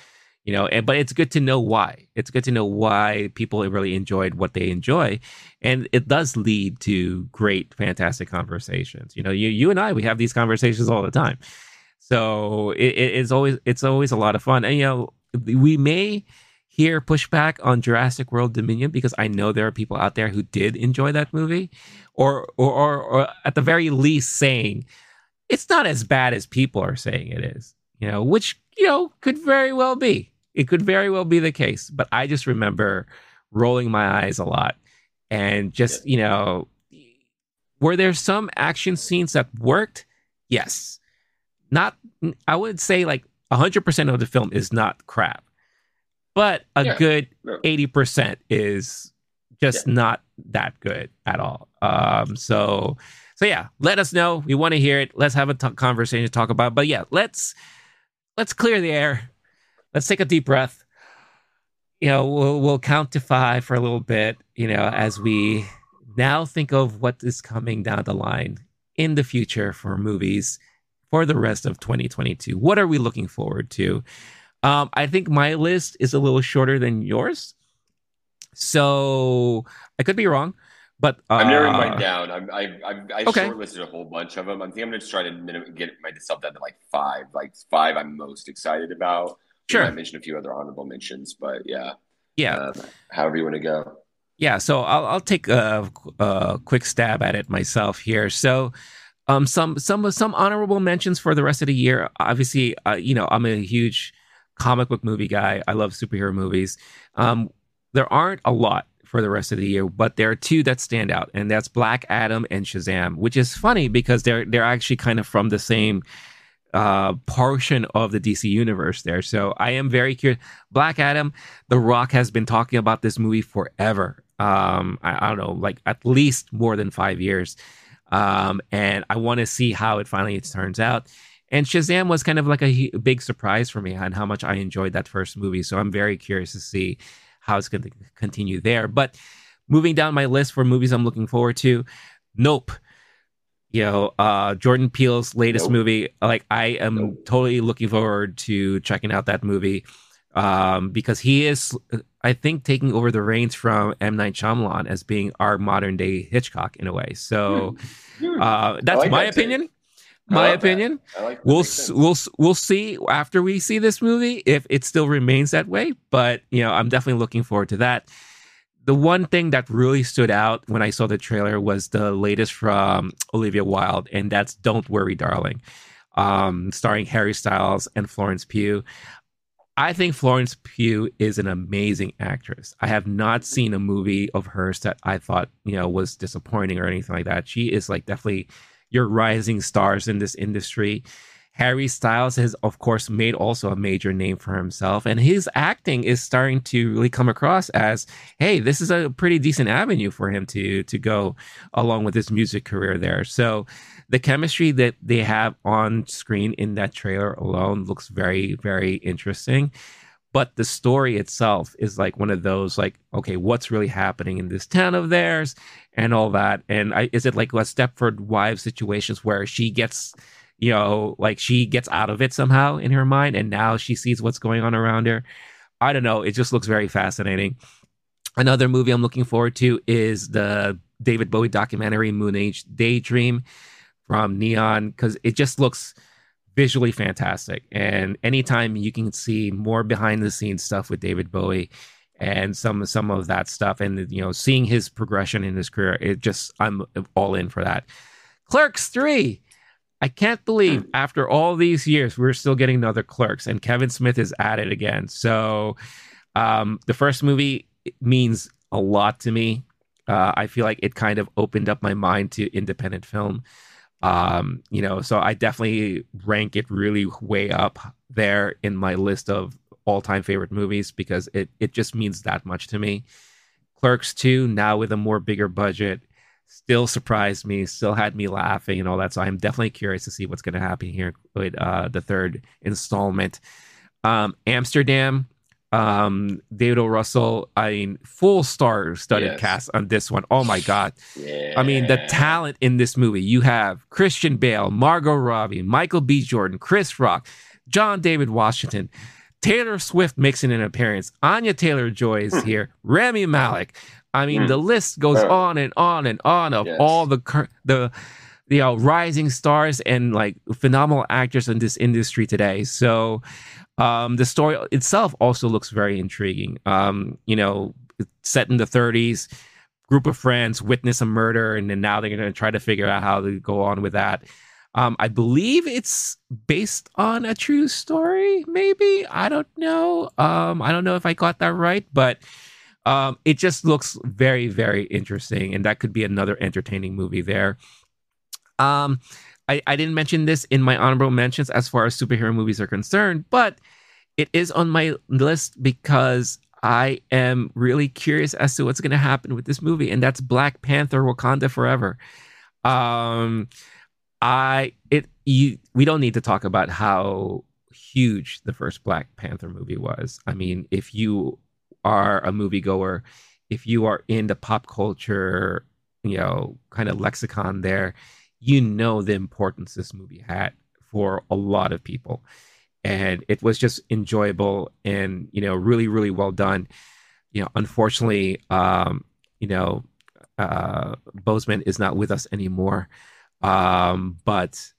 You know and but it's good to know why. It's good to know why people really enjoyed what they enjoy and it does lead to great fantastic conversations. You know you you and i we have these conversations all the time. So it, it's always it's always a lot of fun. And you know we may hear pushback on Jurassic World Dominion because I know there are people out there who did enjoy that movie or or or, or at the very least saying it's not as bad as people are saying it is you know which you know could very well be it could very well be the case, but I just remember rolling my eyes a lot and just, you know, were there some action scenes that worked? Yes. Not I would say like 100% of the film is not crap, but a Yeah. good Yeah. 80% is just not that good at all. Um, so, so yeah, let us know. We want to hear it. Let's have a t- conversation to talk about. it. But yeah, let's let's clear the air. Let's take a deep breath. You know, we'll we'll count to five for a little bit. You know, as we now think of what is coming down the line in the future for movies for the rest of 2022. What are we looking forward to? Um, I think my list is a little shorter than yours, so I could be wrong. But uh, I'm narrowing mine down. I'm, I I, I Okay. shortlisted a whole bunch of them. I think I'm going to try to minim- get myself down to like five. Like five, I'm most excited about. Sure. I mentioned a few other honorable mentions, but yeah, Yeah, um, however you want to go. Yeah, so I'll I'll take a, a quick stab at it myself here. So, um, some some some honorable mentions for the rest of the year. Obviously, uh, you know, I'm a huge comic book movie guy. I love superhero movies. Um, there aren't a lot for the rest of the year, but there are two that stand out, and that's Black Adam and Shazam, which is funny because they're they're actually kind of from the same uh portion of the DC universe there. So I am very curious. Black Adam, The Rock has been talking about this movie forever. Um I, I don't know, like at least more than 5 years. Um and I want to see how it finally turns out. And Shazam was kind of like a big surprise for me and how much I enjoyed that first movie. So I'm very curious to see how it's going to continue there. But moving down my list for movies I'm looking forward to, Nope. You know, uh, Jordan Peele's latest Nope. movie. Like, I am Nope. totally looking forward to checking out that movie um, because he is, I think, taking over the reins from M Night Shyamalan as being our modern day Hitchcock in a way. So Hmm. uh, that's like my that opinion. My opinion. Like we'll Makes s- sense. we'll we'll see after we see this movie if it still remains that way but you know i'm definitely looking forward to that. The one thing that really stood out when i saw the trailer was the latest from olivia wilde and that's don't worry darling um starring harry styles and florence pugh. I think florence pugh is an amazing actress. I have not seen a movie of hers that i thought you know was disappointing or anything like that. She is like definitely your rising stars in this industry. Harry Styles has, of course, made also a major name for himself, and his acting is starting to really come across as, hey, this is a pretty decent avenue for him to to go along with his music career there. So, the chemistry that they have on screen in that trailer alone looks very, very interesting. But the story itself is like one of those, like, okay, what's really happening in this town of theirs? and all that. And I, is it like a Stepford Wives situations where she gets, you know, like she gets out of it somehow in her mind, and now she sees what's going on around her? I don't know. It just looks very fascinating. Another movie I'm looking forward to is the David Bowie documentary Moon Age Daydream from Neon because it just looks visually fantastic. And anytime you can see more behind the scenes stuff with David Bowie, and some some of that stuff and you know seeing his progression in his career it just i'm all in for that. Clerks 3 i can't believe after all these years we're still getting another clerks and kevin smith is at it again. So um the first movie means a lot to me. Uh, i feel like it kind of opened up my mind to independent film um you know so i definitely rank it really way up there in my list of all-time favorite movies because it it just means that much to me. Clerks 2 now with a more bigger budget still surprised me, still had me laughing and all that. So I'm definitely curious to see what's going to happen here with uh, the third installment. Um, Amsterdam, um, David O. Russell, I mean, full star-studded Yes. cast on this one. Oh my god! Yeah. I mean, the talent in this movie. You have Christian Bale, Margot Robbie, Michael B. Jordan, Chris Rock, John David Washington, Taylor Swift making an appearance. Anya Taylor Joy is here. Rami Malek. I mean, Hmm. the list goes on and on and on of Yes. all the cur- the you know rising stars and like phenomenal actors in this industry today. So um, the story itself also looks very intriguing. Um, you know, set in the 30s, group of friends witness a murder, and then now they're going to try to figure out how to go on with that. Um, I believe it's based on a true story, maybe. I don't know. Um, I don't know if I got that right, but um, it just looks very, very interesting, and that could be another entertaining movie there. Um, I, I didn't mention this in my honorable mentions as far as superhero movies are concerned, but it is on my list because I am really curious as to what's going to happen with this movie, and that's Black Panther: Wakanda Forever. Um, I it you we don't need to talk about how huge the first Black Panther movie was. I mean, if you are a moviegoer, if you are in the pop culture, you know, kind of lexicon there, you know the importance this movie had for a lot of people. And it was just enjoyable and, you know, really, really well done. You know, unfortunately, um, you know, uh, Boseman is not with us anymore. Um, but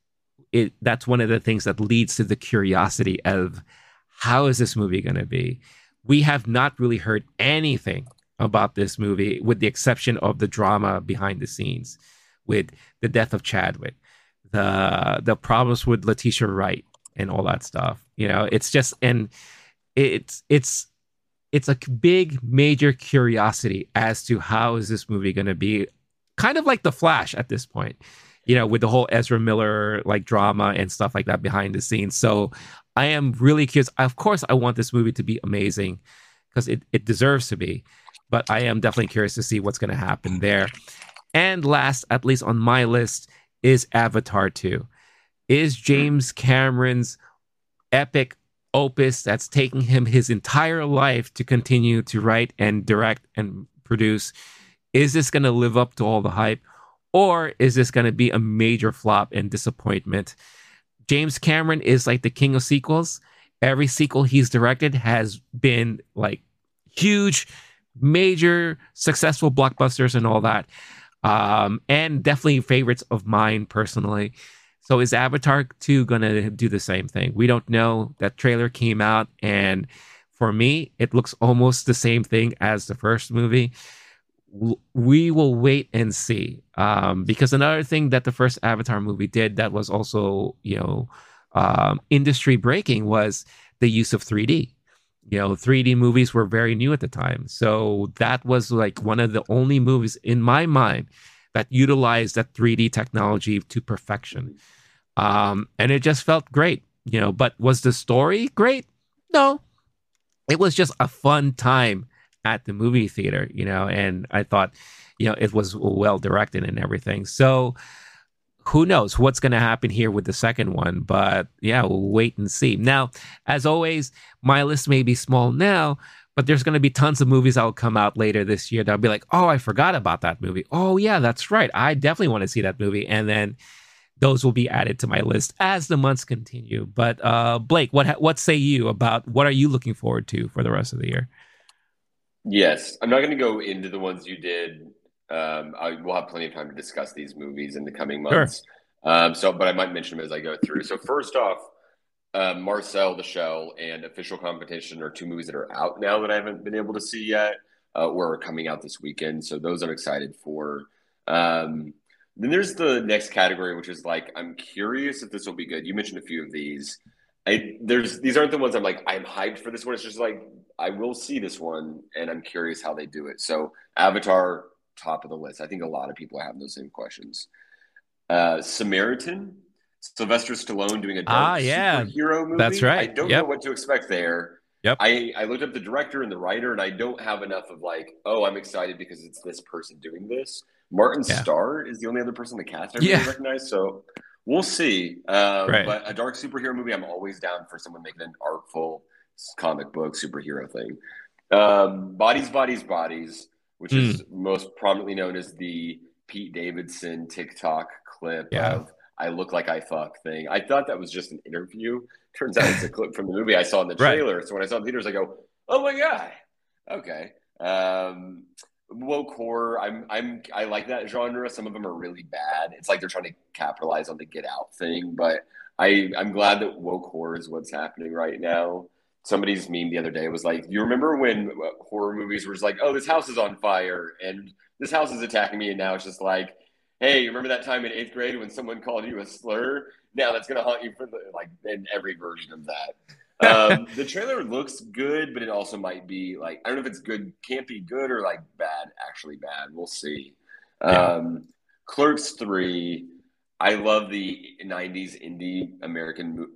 it that's one of the things that leads to the curiosity of how is this movie going to be? We have not really heard anything about this movie, with the exception of the drama behind the scenes, with the death of Chadwick, the the problems with Letitia Wright, and all that stuff. You know, it's just and it's it's it's a big major curiosity as to how is this movie going to be, kind of like The Flash at this point. You know, with the whole Ezra Miller like drama and stuff like that behind the scenes. So I am really curious. Of course, I want this movie to be amazing because it, it deserves to be but I am definitely curious to see what's going to happen there. And last, at least on my list, is Avatar 2. Is James Cameron's epic opus that's taking him his entire life to continue to write and direct and produce is this going to live up to all the hype or is this going to be a major flop and disappointment james cameron is like the king of sequels every sequel he's directed has been like huge major successful blockbusters and all that. Um, and definitely favorites of mine personally. So is Avatar 2 going to do the same thing? We don't know. That trailer came out, and for me, it looks almost the same thing as the first movie. We will wait and see. Um, because another thing that the first Avatar movie did that was also, you know, um, industry breaking was the use of 3D you know 3d movies were very new at the time. So that was like one of the only movies in my mind that utilized that 3d technology to perfection. Um, and it just felt great you know but was the story great? No. It was just a fun time at the movie theater you know and i thought you know it was well directed and everything. So who knows what's going to happen here with the second one but yeah we'll wait and see. Now as always my list may be small now but there's going to be tons of movies that'll come out later this year that'll be like oh i forgot about that movie. Oh yeah that's right. I definitely want to see that movie and then those will be added to my list as the months continue. But uh blake what what say you about what are you looking forward to for the rest of the year? Yes i'm not going to go into the ones you did um, I will have plenty of time to discuss these movies in the coming months. Sure. Um, so, but I might mention them as I go through. So, first off, uh, Marcel the Shell and Official Competition are two movies that are out now that I haven't been able to see yet, uh, or are coming out this weekend. So, those I'm excited for. Um, then there's the next category, which is like I'm curious if this will be good. You mentioned a few of these. I, there's these aren't the ones I'm like I'm hyped for this one. It's just like I will see this one, and I'm curious how they do it. So Avatar, top of the list. I think a lot of people have those same questions. Uh, Samaritan, Sylvester Stallone doing a dark ah, yeah. superhero movie. That's right. I don't yep. know what to expect there. Yep. I, I looked up the director and the writer, and I don't have enough of like, oh, I'm excited because it's this person doing this. Martin yeah. Starr is the only other person in the cast I really yeah. recognize. So we'll see. Uh, right. But a dark superhero movie, I'm always down for someone making an artful comic book superhero thing. Um, bodies, bodies, bodies which mm. is most prominently known as the Pete Davidson TikTok clip yeah. of I look like I fuck thing. I thought that was just an interview. Turns out it's a clip from the movie I saw in the [LAUGHS] trailer. Right. So when I saw the theaters, I go, "Oh my god, okay." Um, woke horror. I'm I'm I like that genre. Some of them are really bad. It's like they're trying to capitalize on the Get Out thing, but I I'm glad that woke horror is what's happening right now somebody's meme the other day was like, "You remember when uh, horror movies were just like, oh, this house is on fire and this house is attacking me,' and now it's just like." Hey, remember that time in eighth grade when someone called you a slur? Now that's gonna haunt you for the like in every version of that. um, [LAUGHS] the trailer looks good, but it also might be like I don't know if it's good, can't be good, or like bad, actually bad. We'll see. Yeah. Um, Clerks three, I love the '90s indie American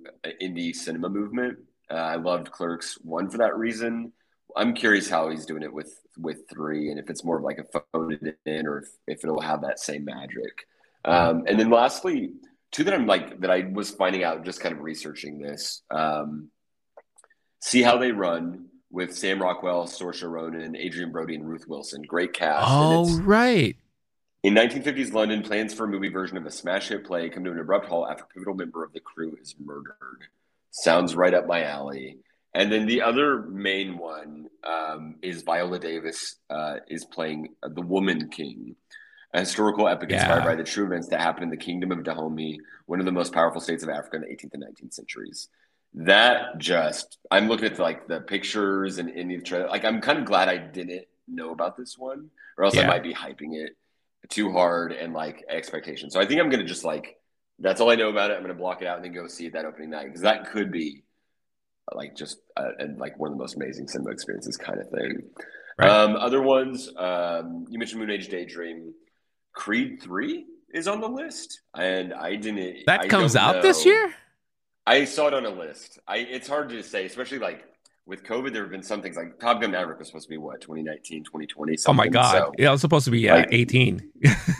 indie cinema movement. Uh, I loved Clerks one for that reason. I'm curious how he's doing it with with three, and if it's more of like a phone it in, or if, if it'll have that same magic. Um, and then lastly, two that I'm like that I was finding out just kind of researching this. Um, see how they run with Sam Rockwell, Saoirse Ronan, Adrien Brody, and Ruth Wilson. Great cast. Oh, right. In 1950s London, plans for a movie version of a smash hit play come to an abrupt halt after a pivotal member of the crew is murdered. Sounds right up my alley. And then the other main one um, is Viola Davis uh, is playing the Woman King, a historical epic yeah. inspired by the true events that happened in the Kingdom of Dahomey, one of the most powerful states of Africa in the 18th and 19th centuries. That just, I'm looking at the, like the pictures and in the trailer. Like, I'm kind of glad I didn't know about this one, or else yeah. I might be hyping it too hard and like expectations. So I think I'm gonna just like that's all I know about it. I'm gonna block it out and then go see it that opening night because that could be like just uh, and like one of the most amazing cinema experiences kind of thing. Right. Um, other ones, um, you mentioned Moon Age Daydream. Creed Three is on the list, and I didn't. That I comes out know. this year. I saw it on a list. I it's hard to say, especially like with COVID, there have been some things like Top Gun Maverick was supposed to be what 2019, 2020. Oh my god! So, yeah, it was supposed to be uh, like, 18.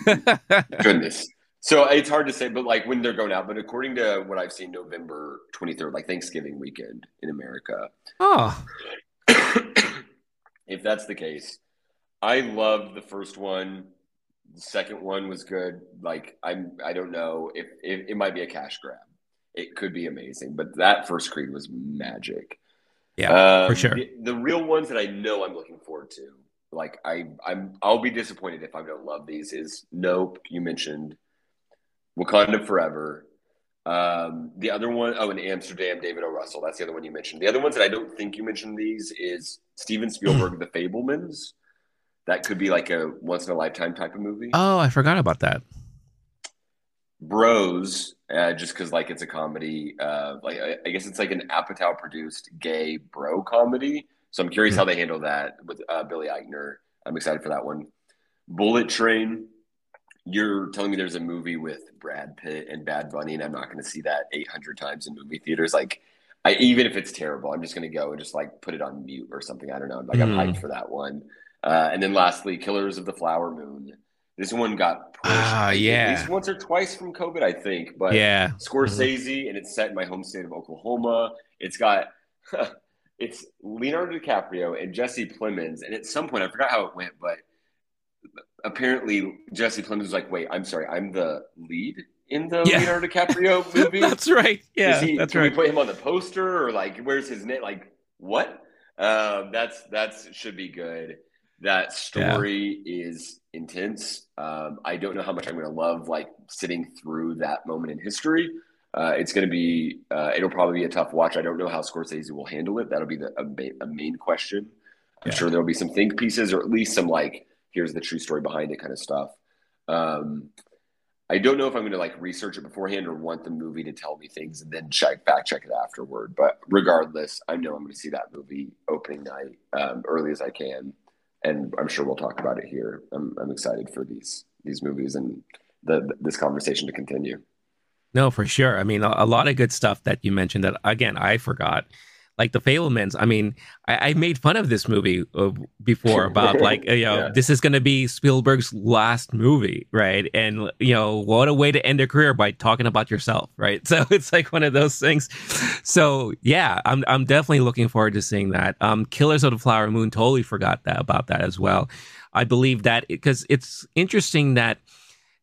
[LAUGHS] goodness. So it's hard to say, but like when they're going out. But according to what I've seen, November 23rd, like Thanksgiving weekend in America. Oh. if that's the case, I loved the first one. The second one was good. Like I'm, I don't know if, if it might be a cash grab. It could be amazing, but that first Creed was magic. Yeah, um, for sure. The, the real ones that I know I'm looking forward to, like I, I'm, I'll be disappointed if I don't love these. Is Nope. You mentioned Wakanda Forever. Um, the other one, oh, in Amsterdam, David O. Russell. That's the other one you mentioned. The other ones that I don't think you mentioned these is Steven Spielberg, The Fabelmans. That could be like a once in a lifetime type of movie. Oh, I forgot about that. Bros, uh, just because like it's a comedy. Uh, like I, I, guess it's like an Apatow produced gay bro comedy. So I'm curious mm-hmm. how they handle that with uh, Billy Eichner. I'm excited for that one. Bullet Train you're telling me there's a movie with Brad Pitt and Bad Bunny, and I'm not going to see that 800 times in movie theaters. Like, I even if it's terrible, I'm just going to go and just like put it on mute or something. I don't know. Like, mm. I'm hyped hmm. for that one. Uh, and then lastly, Killers of the Flower Moon. This one got pushed ah, yeah. at least once or twice from COVID, I think. But yeah, Scorsese, mm-hmm. and it's set in my home state of Oklahoma. It's got [LAUGHS] it's Leonardo DiCaprio and Jesse Plemons, and at some point I forgot how it went, but apparently Jesse Plemons was like, "Wait, I'm sorry, I'm the lead in the yeah. Leonardo DiCaprio [LAUGHS] movie." that's right. Yeah, he, that's can right. we put him on the poster or like, where's his name? Like, what? Um, that's that's should be good. That story yeah. is intense. Um, I don't know how much I'm going to love like sitting through that moment in history. Uh, it's going to be. Uh, it'll probably be a tough watch. I don't know how Scorsese will handle it. That'll be the a, a main question. I'm yeah. sure there'll be some think pieces or at least some like here's the true story behind it kind of stuff. Um, I don't know if I'm going to like research it beforehand or want the movie to tell me things and then check fact check it afterward. But regardless, I know I'm going to see that movie opening night um, early as I can, and I'm sure we'll talk about it here. I'm, I'm excited for these these movies and the, this conversation to continue. No, for sure. I mean, a, a lot of good stuff that you mentioned that again I forgot like the Fabelmans. I mean, I, I made fun of this movie uh, before [LAUGHS] about like you know yeah. this is going to be Spielberg's last movie, right? And you know what a way to end a career by talking about yourself, right? [LAUGHS] So it's like one of those things. So yeah, I'm I'm definitely looking forward to seeing that. Um, Killers of the Flower Moon totally forgot that about that as well. I believe that because it's interesting that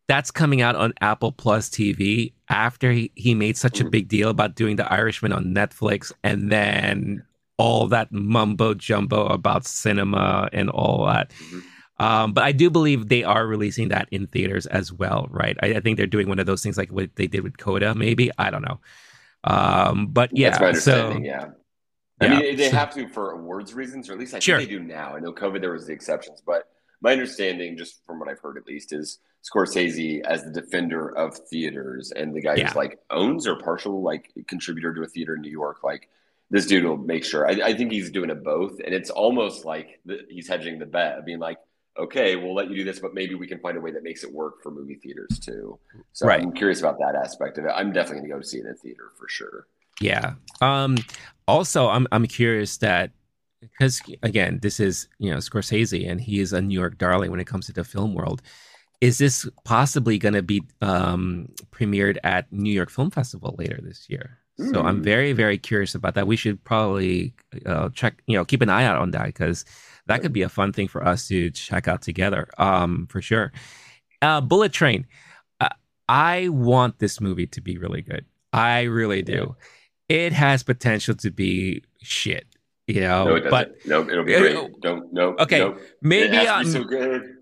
that's coming out on Apple Plus TV after he, he made such a mm. big deal about doing The Irishman on Netflix and then all that mumbo jumbo about cinema and all that. Mm-hmm. Um, but I do believe they are releasing that in theaters as well, right? I, I, think they're doing one of those things like what they did with Coda, maybe. I don't know. Um, but yeah, That's my understanding, so, yeah. I yeah. mean, they have to for awards reasons, or at least I sure. think they do now. I know COVID, there was the exceptions, but my understanding, just from what I've heard at least, is Scorsese as the defender of theaters and the guy yeah. who's like owns or partial like contributor to a theater in New York. Like this dude will make sure. I, I think he's doing it both, and it's almost like the, he's hedging the bet, of being like, okay, we'll let you do this, but maybe we can find a way that makes it work for movie theaters too. So Right. I'm curious about that aspect of it. I'm definitely going to go see it in theater for sure. Yeah. Um also I'm I'm curious that because again, this is, you know, Scorsese and he is a New York darling when it comes to the film world. Is this possibly going to be um premiered at New York Film Festival later this year? So I'm Hmm. very very curious about that. We should probably uh, check, you know, keep an eye out on that because that could be a fun thing for us to check out together. Um for sure. Uh Bullet Train. Uh, I want this movie to be really good. I really do it has potential to be shit, you know. no, it doesn't. but no, it'll be Uh, great. Don't no. okay, no. maybe it I'm so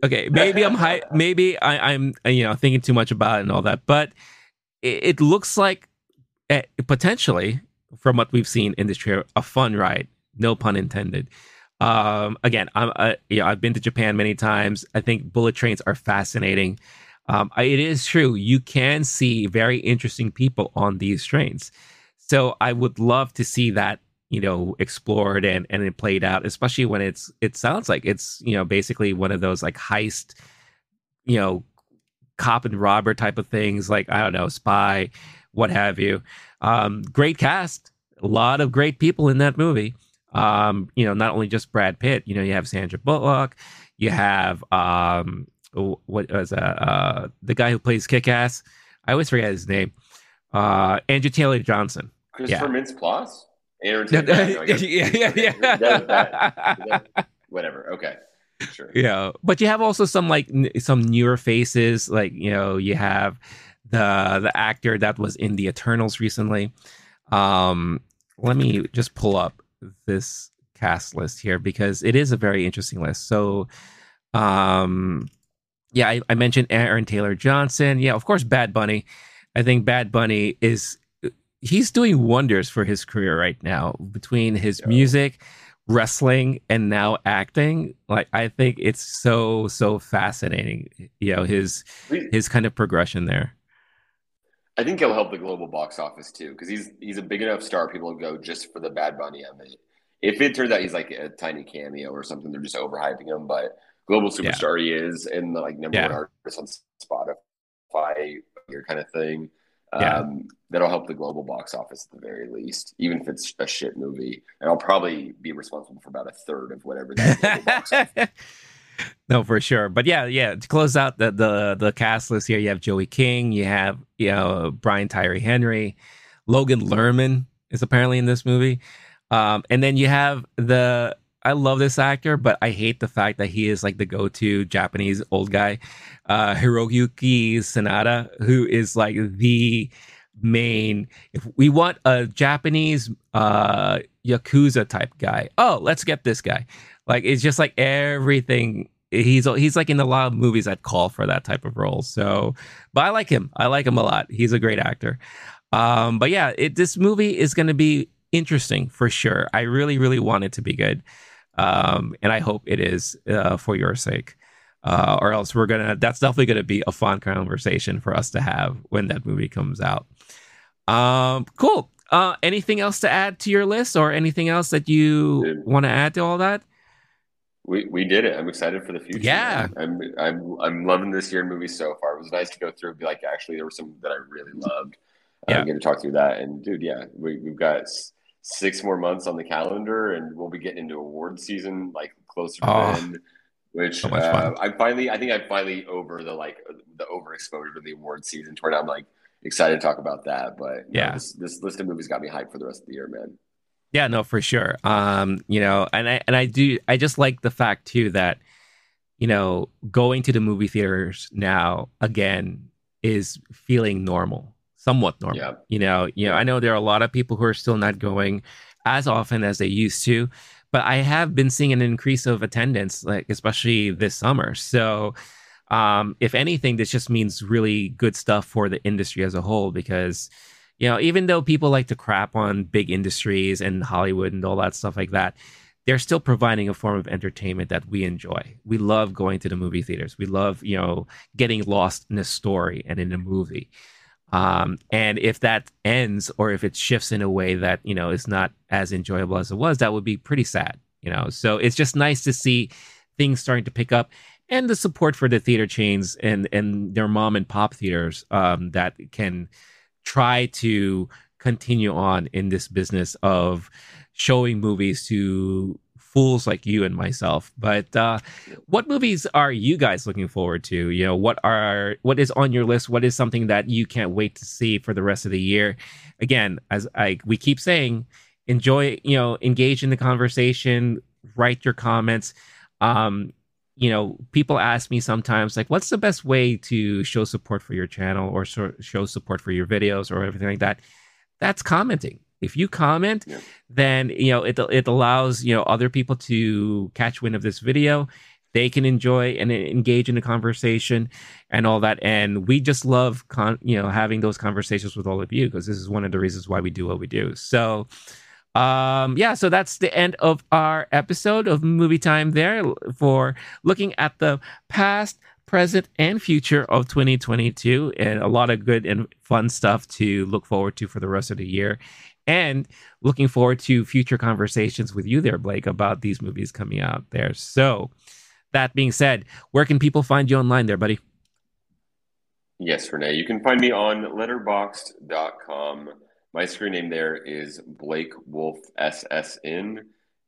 okay. Maybe I'm high. [LAUGHS] Maybe I, I'm uh, you know thinking too much about it and all that. But it, it looks like uh, potentially, from what we've seen in this trailer, a fun ride. No pun intended. Um, again, I'm uh, you know I've been to Japan many times. I think bullet trains are fascinating. Um, I- it is true you can see very interesting people on these trains. So I would love to see that you know explored and and it played out, especially when it's it sounds like it's you know basically one of those like heist, you know, cop and robber type of things, like I don't know, spy, what have you. Um, great cast, a lot of great people in that movie. Um, you know, not only just Brad Pitt, you know, you have Sandra Bullock, you have um, what was uh, uh the guy who plays Kick Ass. I always forget his name. Uh, Andrew Taylor Johnson. Christopher Yeah. Mintz? Aaron yeah, Taylor- no, I yeah, yeah, that- that- Whatever. Okay. Sure. yeah. But you have also some like n- some newer faces. Like you know you have the the actor that was in the eternals recently. Um let me just pull up this cast list here because it is a very interesting list. So um yeah i, I mentioned aaron taylor johnson yeah of course bad bunny. I think bad bunny is he's doing wonders for his career right now between his Yeah. music wrestling and now acting like i think it's so so fascinating you know his his kind of progression there I think he'll help the global box office too, because he's he's a big enough star. People will go just for the Bad Bunny of it. If it turns out he's like a tiny cameo or something, they're just overhyping him. But global Yeah. superstar he is, and the like number Yeah. one artist on Spotify, your kind of thing. Yeah. Um, that'll help the global box office at the very least, even if it's a shit movie. And I'll probably be responsible for about a third of whatever that box [LAUGHS] no for sure but yeah yeah to close out the the the cast list here you have joey king you have you know brian tyree henry logan lerman is apparently in this movie um and then you have the i love this actor but i hate the fact that he is like the go-to japanese old guy uh hiroyuki sanada who is like the main if we want a japanese uh yakuza type guy oh let's get this guy like it's just like everything. He's he's like in a lot of movies that call for that type of role. So, but I like him. I like him a lot. He's a great actor. Um, but yeah, it, this movie is going to be interesting for sure. I really, really want it to be good, um, and I hope it is uh, for your sake. Uh, or else we're gonna. That's definitely gonna be a fun conversation for us to have when that movie comes out. Um, cool. Uh, anything else to add to your list, or anything else that you want to add to all that? We we did it. I'm excited for the future. Yeah. I'm I'm I'm loving this year in movies so far. It was nice to go through and be like, actually, there were some that I really loved. Yeah. I'm going to talk through that, and dude, yeah, we we've got six more months on the calendar, and we'll be getting into award season like closer to Oh, then. Which so uh. I'm finally, I think I'm finally over the like the overexposure to the award season. To where I'm like excited to talk about that. But Yeah. this this list of movies got me hyped for the rest of the year, man. Yeah, no, for sure. Um, you know, and I and I do I just like the fact too that, you know, going to the movie theaters now again is feeling normal, somewhat normal. Yeah. You know, you know, I know there are a lot of people who are still not going as often as they used to, but I have been seeing an increase of attendance, like especially this summer. So um, if anything, this just means really good stuff for the industry as a whole because you know, even though people like to crap on big industries and Hollywood and all that stuff like that, they're still providing a form of entertainment that we enjoy. We love going to the movie theaters. We love, you know, getting lost in a story and in a movie. Um, and if that ends or if it shifts in a way that, you know, is not as enjoyable as it was, that would be pretty sad, you know. So it's just nice to see things starting to pick up. and the support for the theater chains and and their mom and pop theaters um, that can try to continue on in this business of showing movies to fools like you and myself. But uh, what movies are you guys looking forward to? You know, what are what is on your list? What is something that you can't wait to see for the rest of the year? Again, as I we keep saying, enjoy. You know, engage in the conversation. Write your comments. Um, you know, people ask me sometimes, like, what's the best way to show support for your channel or show support for your videos or everything like that? That's commenting. If you comment, yeah. then you know it it allows you know other people to catch wind of this video. They can enjoy and engage in the conversation and all that. And we just love con- you know having those conversations with all of you because this is one of the reasons why we do what we do. So um, yeah, so that's the end of our episode of Movie Time there for looking at the past, present, and future of 2022 and a lot of good and fun stuff to look forward to for the rest of the year. And looking forward to future conversations with you there, Blake, about these movies coming out there. So, that being said, where can people find you online there, buddy? Yes, Renee. You can find me on letterboxd.com my screen name there is Blake Wolf SSN,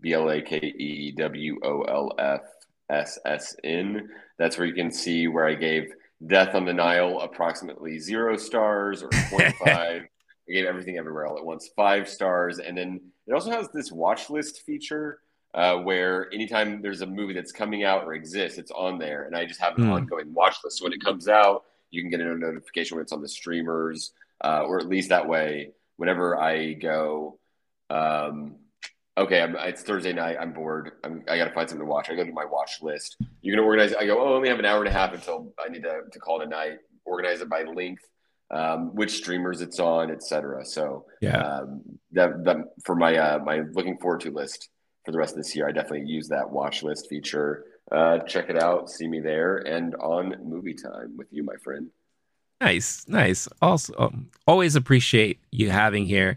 B L A K E W O L F S S N. That's where you can see where I gave Death on the Nile approximately zero stars or [LAUGHS] 0.5. I gave everything everywhere all at once five stars. And then it also has this watch list feature uh, where anytime there's a movie that's coming out or exists, it's on there. And I just have an mm. ongoing watch list. So when it comes out, you can get a notification when it's on the streamers, uh, or at least that way whenever I go, um, okay, I'm, it's Thursday night. I'm bored. I'm, i got to find something to watch. I go to my watch list. You can organize. I go, oh, I only have an hour and a half until I need to, to call it a night. Organize it by length, um, which streamers it's on, etc. So yeah, um, that, that for my uh, my looking forward to list for the rest of this year, I definitely use that watch list feature. Uh, check it out. See me there and on Movie Time with you, my friend. Nice, nice. Also, um, always appreciate you having here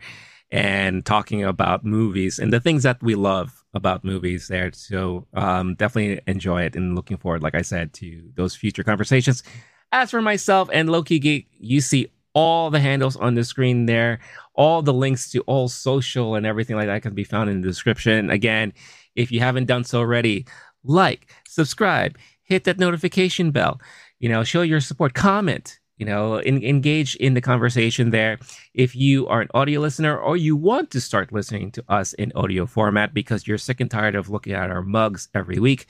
and talking about movies and the things that we love about movies there. So um, definitely enjoy it and looking forward, like I said, to those future conversations. As for myself and Low Key Geek, you see all the handles on the screen there. All the links to all social and everything like that can be found in the description. Again, if you haven't done so already, like, subscribe, hit that notification bell, you know, show your support, comment you know in, engage in the conversation there if you are an audio listener or you want to start listening to us in audio format because you're sick and tired of looking at our mugs every week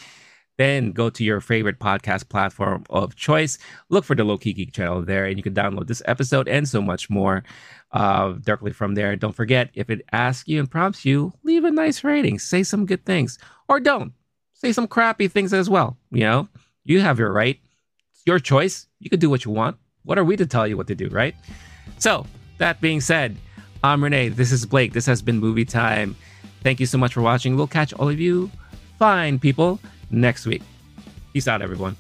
then go to your favorite podcast platform of choice look for the low key geek channel there and you can download this episode and so much more uh, directly from there don't forget if it asks you and prompts you leave a nice rating say some good things or don't say some crappy things as well you know you have your right it's your choice you can do what you want what are we to tell you what to do, right? So, that being said, I'm Renee. This is Blake. This has been Movie Time. Thank you so much for watching. We'll catch all of you fine people next week. Peace out, everyone.